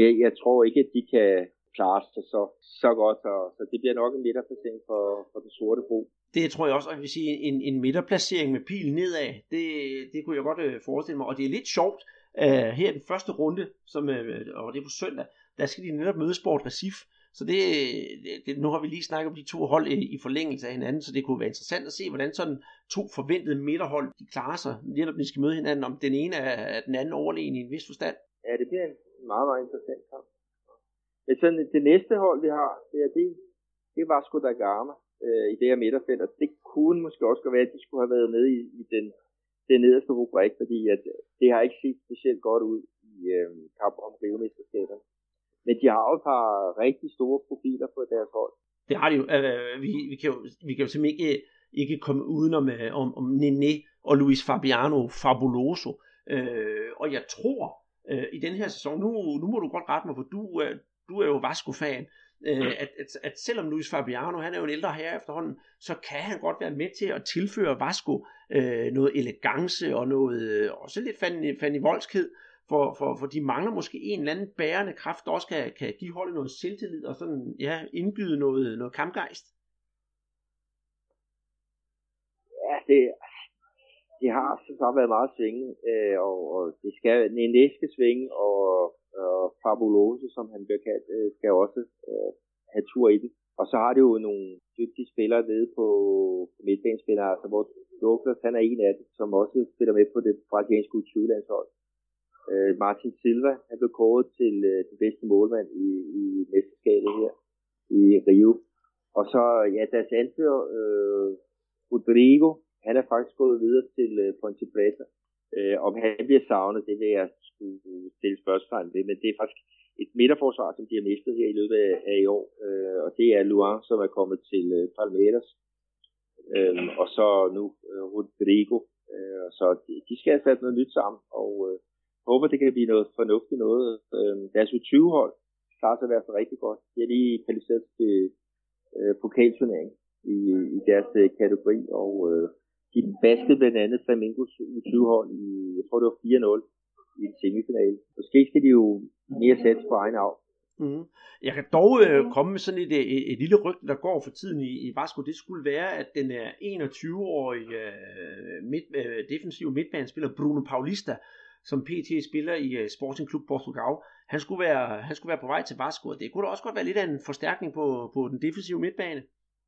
jeg, jeg tror ikke, at de kan klare sig så, så godt, så, så det bliver nok en midterplacering for, for den sorte bro. Det tror jeg også, at jeg vil sige, en, en midterplacering med pil nedad, det, det kunne jeg godt øh, forestille mig, og det er lidt sjovt, uh, her i den første runde, som, uh, og det er på søndag, der skal de netop møde Sport Recif. Så det, øh, det, nu har vi lige snakket om de to hold i, i forlængelse af hinanden, så det kunne være interessant at se, hvordan sådan to forventede midterhold de klarer sig, netop når de skal møde hinanden, om den ene er, er den anden overlegen i en vis forstand. Ja, det bliver en meget, meget interessant kamp. Men sådan, det næste hold, vi har, det er det, det er Vasco da Gama. øh, i det her midterfelt, og det kunne måske også godt være, at de skulle have været med i, i den, den nederste rubrik, fordi at øh, det har ikke set specielt godt ud i øh, kamp om rivemesterskaberne. Men de har jo et par rigtig store profiler på deres hold. Det har de jo. Øh, vi, vi, kan jo vi kan jo simpelthen ikke, ikke komme udenom øh, om, om Nene og Luis Fabiano Fabuloso. Øh, og jeg tror, øh, i den her sæson, nu, nu må du godt rette mig, for du, øh, du er jo Vasco-fan, øh, at, at, at selvom Luis Fabiano, han er jo en ældre herre efterhånden, så kan han godt være med til at tilføre Vasco øh, noget elegance og noget, øh, også lidt fandme, fandme voldskhed, for, for, for de mangler måske en eller anden bærende kraft, der også kan, kan give holdet noget selvtillid og sådan, ja, indgyde noget, noget kampgejst. Ja, det, det har så sagt været meget svinge, øh, og, og det skal, en skal svinge, og, og Fabulose, som han bliver kaldt, øh, skal også øh, have tur i det. Og så har det jo nogle dygtige spillere nede på, på midtbanespillere, altså hvor Douglas, han er en af dem, som også spiller med på det brasilianske U20-landshold. Øh, Martin Silva, han blev kåret til øh, den bedste målmand i, i mesterskabet her i Rio. Og så, ja, deres anfører, øh, Rodrigo, han er faktisk gået videre til øh, Ponte Preta. Øh, om han bliver savnet, det vil jeg skulle stille spørgsmål ved, men det er faktisk et midterforsvar, som de har mistet her i løbet af, i år, øh, og det er Luan, som er kommet til øh, Palmeiras, øh, og så nu øh, Rodrigo, øh, og så de, de skal have sat noget nyt sammen, og øh, håber, det kan blive noget fornuftigt noget. Uh, deres U20-hold klarer sig i hvert fald rigtig godt. De er lige kvalificeret til øh, pokalturnering i, i deres øh, kategori, og øh, de baskede blandt andet Flamingos U20-hold i, jeg tror det var 4-0 i en semifinale. Måske skal de jo mere sætte på egen af. Mm. Mm-hmm. Jeg kan dog øh, komme med sådan et, øh, et, et lille rygte, der går for tiden i, i Vasco. Det skulle være, at den er 21-årige øh, midt, øh, defensive midtbanespiller Bruno Paulista, som PT spiller i øh, Sporting Club Portugal, han skulle, være, han skulle være på vej til Vasco. Det kunne da også godt være lidt af en forstærkning på, på den defensive midtbane.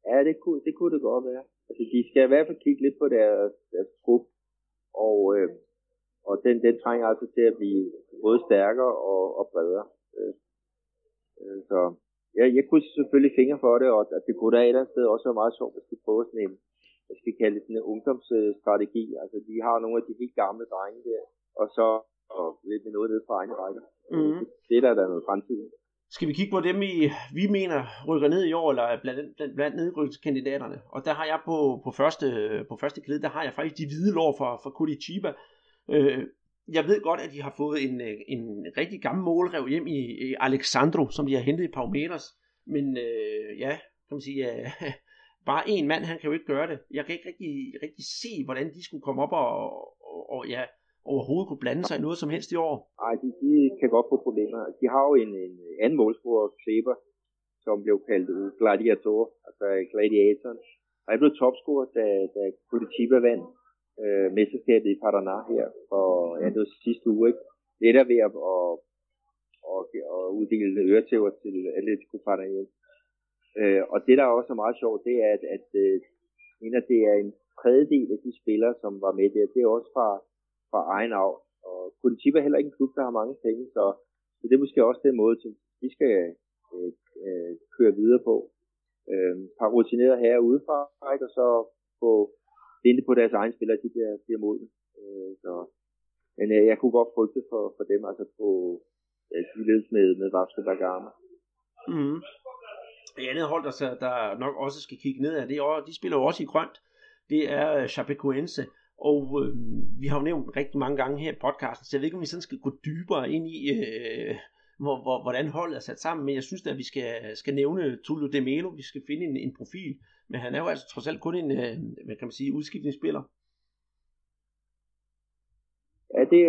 Ja, det kunne, det kunne det godt være. Altså, de skal i hvert fald kigge lidt på deres, deres trup, og, øh, og den, den trænger altså til at blive både stærkere og, og bredere. Øh, øh, så ja, jeg kunne selvfølgelig fingre for det, og at det kunne da et eller andet sted også være meget sjovt, hvis de prøver sådan en, jeg skal kalde det sådan en ungdomsstrategi. Altså, de har nogle af de helt gamle drenge der, og så og lidt med noget ned fra egne rækker. Mm. Det er der, der er noget fremtid skal vi kigge på dem, i, vi mener rykker ned i år, eller blandt, blandt, blandt nedrykningskandidaterne. Og der har jeg på, på, første, på første kæde, der har jeg faktisk de hvide lår fra, fra Curitiba. Øh, jeg ved godt, at de har fået en, en rigtig gammel målrev hjem i, i Alexandro, som de har hentet i Paumeters. Men øh, ja, kan man sige, øh, bare en mand, han kan jo ikke gøre det. Jeg kan ikke rigtig, rigtig se, hvordan de skulle komme op og, og, og ja, overhovedet kunne blande sig i noget som helst i år? Nej, de, de kan godt få problemer. De har jo en, en anden målscorer, Kleber, som blev kaldt gladiator, altså gladiatoren. Og jeg blev topscorer, da, da Curitiba vandt øh, mesterskabet i Paraná her for ja, det var sidste uge. Ikke? Det er der ved at, at, at, at uddele øretæver til Atletico Paranaense. Øh, og det, der også er meget sjovt, det er, at, at, at at det er en tredjedel af de spillere, som var med der, det er også fra fra egen af. Og Curitiba er heller ikke en klub, der har mange penge, så, så det er måske også den måde, som vi skal øh, øh, køre videre på. Øh, par rutinerede herrer udefra, ikke? og så få vente på deres egne spillere, de bliver, bliver modne. Øh, så, men øh, jeg kunne godt frygte for, for dem, altså på øh, ledes med, med Vasco da Gama. Mm-hmm. Mm. Et andet hold, der, der nok også skal kigge ned af, det er, de spiller jo også i grønt. Det er øh, Chapecoense. Og øh, vi har jo nævnt rigtig mange gange her i podcasten, så jeg ved ikke, om vi sådan skal gå dybere ind i, øh, hvor, hvor, hvordan holdet er sat sammen, men jeg synes at vi skal, skal nævne Tullio De Melo, vi skal finde en, en profil, men han er jo altså trods alt kun en, øh, hvad kan man sige, udskiftningsspiller. Ja, det,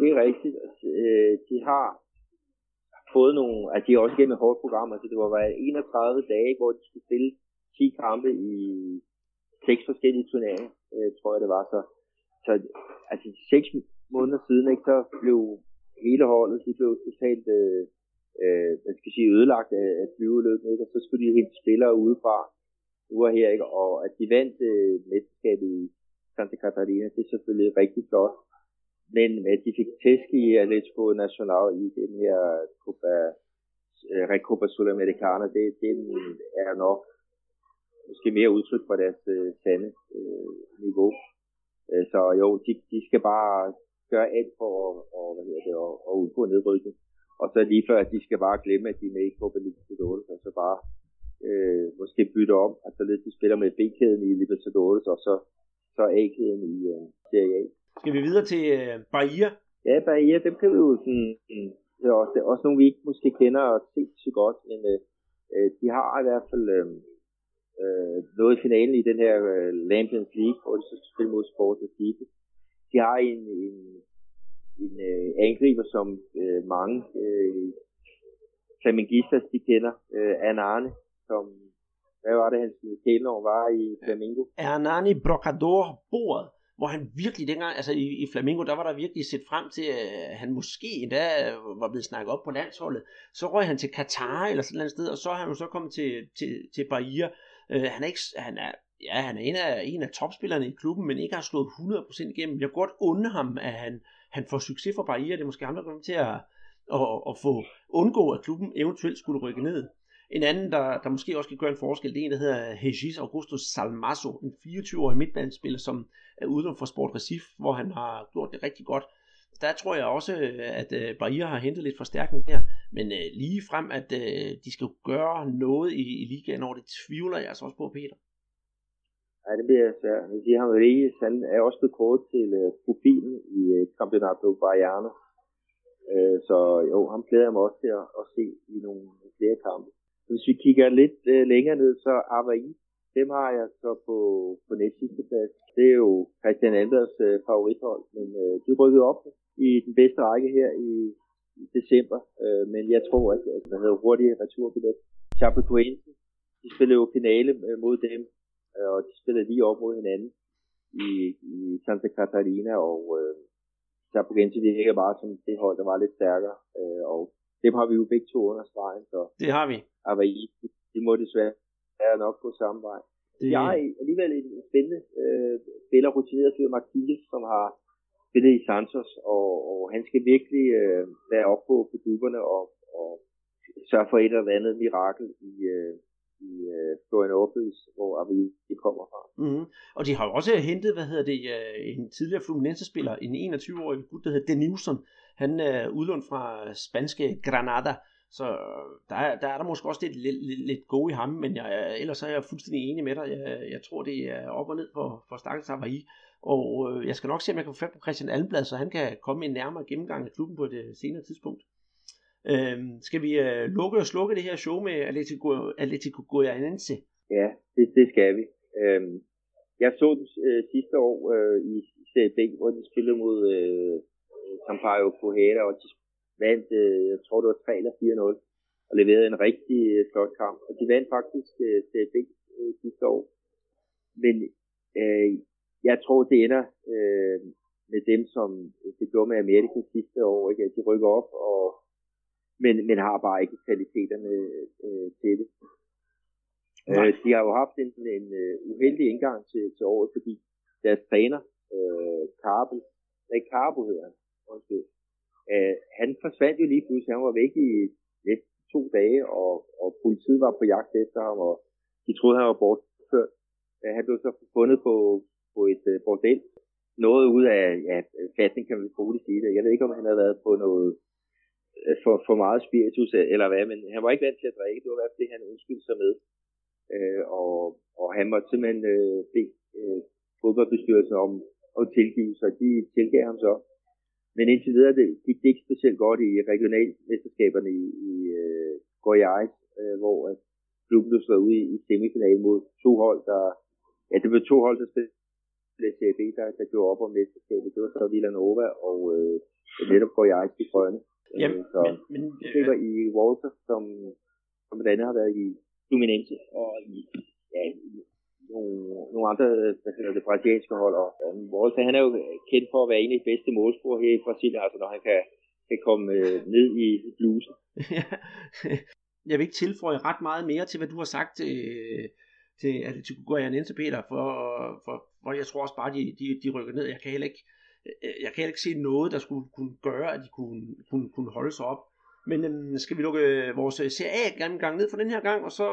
det er rigtigt. Øh, de har fået nogle, at de er også igennem et hårdt program, altså det var 31 dage, hvor de skulle spille 10 kampe i seks forskellige turneringer øh, tror jeg det var. Så, så altså seks måneder siden, ikke, så blev hele holdet, de blev totalt øh, øh, hvad skal jeg sige, ødelagt af, af flyvelykken, ikke? og så skulle de hente spillere udefra, nu og her, ikke? og at de vandt øh, mesterskabet i Santa Catarina, det er selvfølgelig rigtig flot. Men at de fik tæsk i Atletico Nacional i den her Copa, øh, Recopa Sudamericana, det, det er nok måske mere udtryk for deres øh, sande øh, niveau. Øh, så jo, de, de skal bare gøre alt for at, og, hvad hedder det, at, at undgå nedrykning. Og så lige før, at de skal bare glemme, at de er med i Libertadores, og så bare øh, måske bytte om, altså lidt de spiller med B-kæden i Libertadores, og så, så A-kæden i øh, Serie A. Skal vi videre til øh, Bahia? Ja, Bahia, dem kan vi jo sådan, det er også, det er også nogle, vi ikke måske kender og set så godt, men øh, øh, de har i hvert fald øh, øh, i finalen i den her øh, Lampions League, hvor de så skal spille mod Sport Recife. De har en, en, en øh, angriber, som øh, mange øh, flamengistas, de kender, øh, Anne som, hvad var det, hans kælenår var i Flamingo? Hernani Brocador bordet hvor han virkelig dengang, altså i, i Flamingo, der var der virkelig set frem til, at han måske endda var blevet snakket op på landsholdet. Så røg han til Katar eller sådan et sted, og så er han jo så kommet til, til, til Bahia. Øh, han er ikke, han er, ja, han er en af, en af topspillerne i klubben, men ikke har slået 100% igennem. Jeg kan godt unde ham, at han, han får succes for Bahia. Det er måske ham, der kommer til at, at, at få undgå, at klubben eventuelt skulle rykke ned. En anden, der, der måske også kan gøre en forskel, det er en, der hedder Hegis Augusto Salmaso, en 24-årig midtbanespiller, som er ude for Sport Recif, hvor han har gjort det rigtig godt. Der tror jeg også, øh, at øh, Bahia har hentet lidt forstærkning der, men øh, lige frem, at øh, de skal gøre noget i, i ligaen over det, tvivler jeg altså også på, Peter. Nej, det bliver svært. Men de har jo han er også blevet kort til øh, profilen i øh, Campeonato Baiano. Øh, så jo, ham glæder jeg mig også til at, at se i nogle flere kampe. Hvis vi kigger lidt øh, længere ned, så Avaí, dem har jeg så på, på næst sidste plads. Det er jo Christian Anders uh, favorithold, men uh, de rykkede op i den bedste række her i, i december. Uh, men jeg tror, at, at man havde hurtig returbillet. Chapecoense, de spillede jo finale mod dem, og de spillede lige op mod hinanden i, i Santa Catarina, og uh, Chapecoense virker bare som det hold, der var lidt stærkere, uh, og dem har vi jo begge to under stregen, så det har vi. Avaí, de må desværre er nok på samme vej. Det... Jeg har alligevel en spændende øh, spiller, rutineret fyr Marquinhos, som har spillet i Santos, og, og han skal virkelig øh, være op på, på duberne og, og sørge for et eller andet mirakel i, øh, i øh, Florianópolis, hvor vi kommer fra. Mm-hmm. Og de har jo også hentet, hvad hedder det, øh, en tidligere Fluminense-spiller, en 21-årig gut, der hedder Denilson. Han er udlånt fra spanske Granada, så øh, der er, der er der måske også lidt, lidt, lidt, lidt gode i ham, men jeg, øh, ellers er jeg fuldstændig enig med dig. Jeg, jeg tror, det er op og ned for, for Stakkels i. Og øh, jeg skal nok se, om jeg kan få fat på Christian Almblad, så han kan komme en nærmere gennemgang af klubben på et øh, senere tidspunkt. Øhm, skal vi øh, lukke og slukke det her show med Atletico, Atletico Goianense? Ja, det, det skal vi. Øhm, jeg så den øh, sidste år øh, i Serie B, hvor de spillede mod øh, Sampaio Correa, og de vandt, øh, jeg tror det var 3 eller 4-0, og leverede en rigtig øh, flot kamp. Og de vandt faktisk øh, CB øh, sidste år. Men øh, jeg tror, det ender øh, med dem, som det gjorde med Amerika sidste år. Ikke? At de rykker op, og, men, men har bare ikke kvaliteterne øh, til det. Øh, de har jo haft en, en, uh, uheldig indgang til, til året, fordi deres træner, øh, Carbo, nej, Carbo hedder han, undskyld, Øh, han forsvandt jo lige pludselig. Han var væk i næsten to dage, og, og politiet var på jagt efter ham, og de troede, han var bortført. Øh, han blev så fundet på, på et øh, bordel. Noget ud af, ja, fatning kan man roligt sige det. Jeg ved ikke, om han havde været på noget øh, for, for meget spiritus øh, eller hvad, men han var ikke vant til at drikke. Det var i hvert fald det, han undskyldte sig med. Øh, og, og han måtte simpelthen øh, bede øh, fodboldbestyrelsen om, om tilgivelse, og de tilgav ham så. Men indtil videre det gik det ikke specielt godt i regionalmesterskaberne i, i uh, Goiás, uh, hvor uh, klubben blev slået ud i, i semifinalen mod to hold, der... Ja, det var to hold, der spillede CB, der, der gjorde op om mesterskabet. Det var så Villanova og uh, netop Goiás i grønne. Jamen, så men, men, det var i Walter, som, som blandt andet har været i Fluminense og i, ja, nogle, nogle andre hvad hedder det, brasilianske hold. Og, og Walter, han er jo kendt for at være en af de bedste målspor her i Brasilien, altså når han kan, kan komme øh, ned i, blusen. jeg vil ikke tilføje ret meget mere til, hvad du har sagt til, til Atletico Goianense, Peter, for, for, for jeg tror også bare, de, de, de rykker ned. Jeg kan heller ikke, øh, jeg kan heller ikke se noget, der skulle kunne gøre, at de kunne, kunne, kunne holde sig op. Men øhm, skal vi lukke vores øh, CA-gang ned for den her gang, og så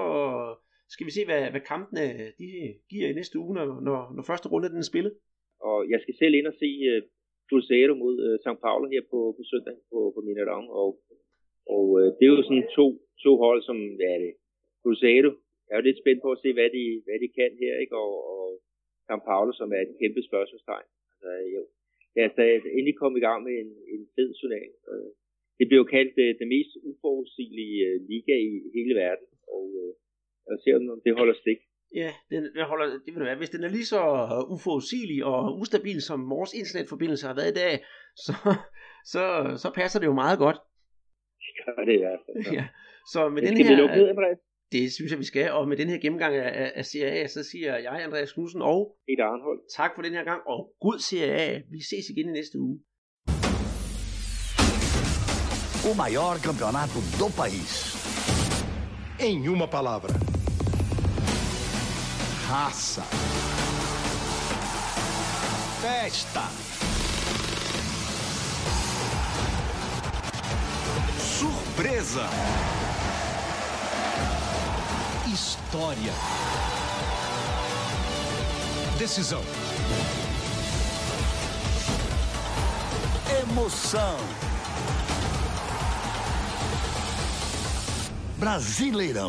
skal vi se, hvad, hvad kampene de giver i næste uge, når, når, når første runde den er spillet. Og jeg skal selv ind og se uh, Cruzeiro mod uh, São Paulo her på, på søndag på, på Mineirão. Og, og uh, det er jo sådan to, to hold, som hvad er det, Cruzeiro jeg er jo lidt spændt på at se, hvad de, hvad de kan her, ikke? Og, og São Paulo, som er et kæmpe spørgsmålstegn. Altså, jo. Det er da endelig komme i gang med en, en fed turnering. Det bliver jo kaldt det, det mest uforudsigelige liga i hele verden, og jeg ser, om det holder stik. Ja, den, den holder, det vil være. Hvis den er lige så uforudsigelig og ustabil, som vores internetforbindelse har været i dag, så, så, så passer det jo meget godt. Det gør det i hvert fald. Ja. Så med den her, vi lukke ned, Andreas? det synes jeg, vi skal. Og med den her gennemgang af, af- af Serie A, så siger jeg, Andreas Knudsen, og Peter Arnhold. tak for den her gang, og god Serie A. Vi ses igen i næste uge. O maior campeonato do país. Em uma palavra: raça. Festa. Surpresa. História. Decisão. Emoção. Brasileirão.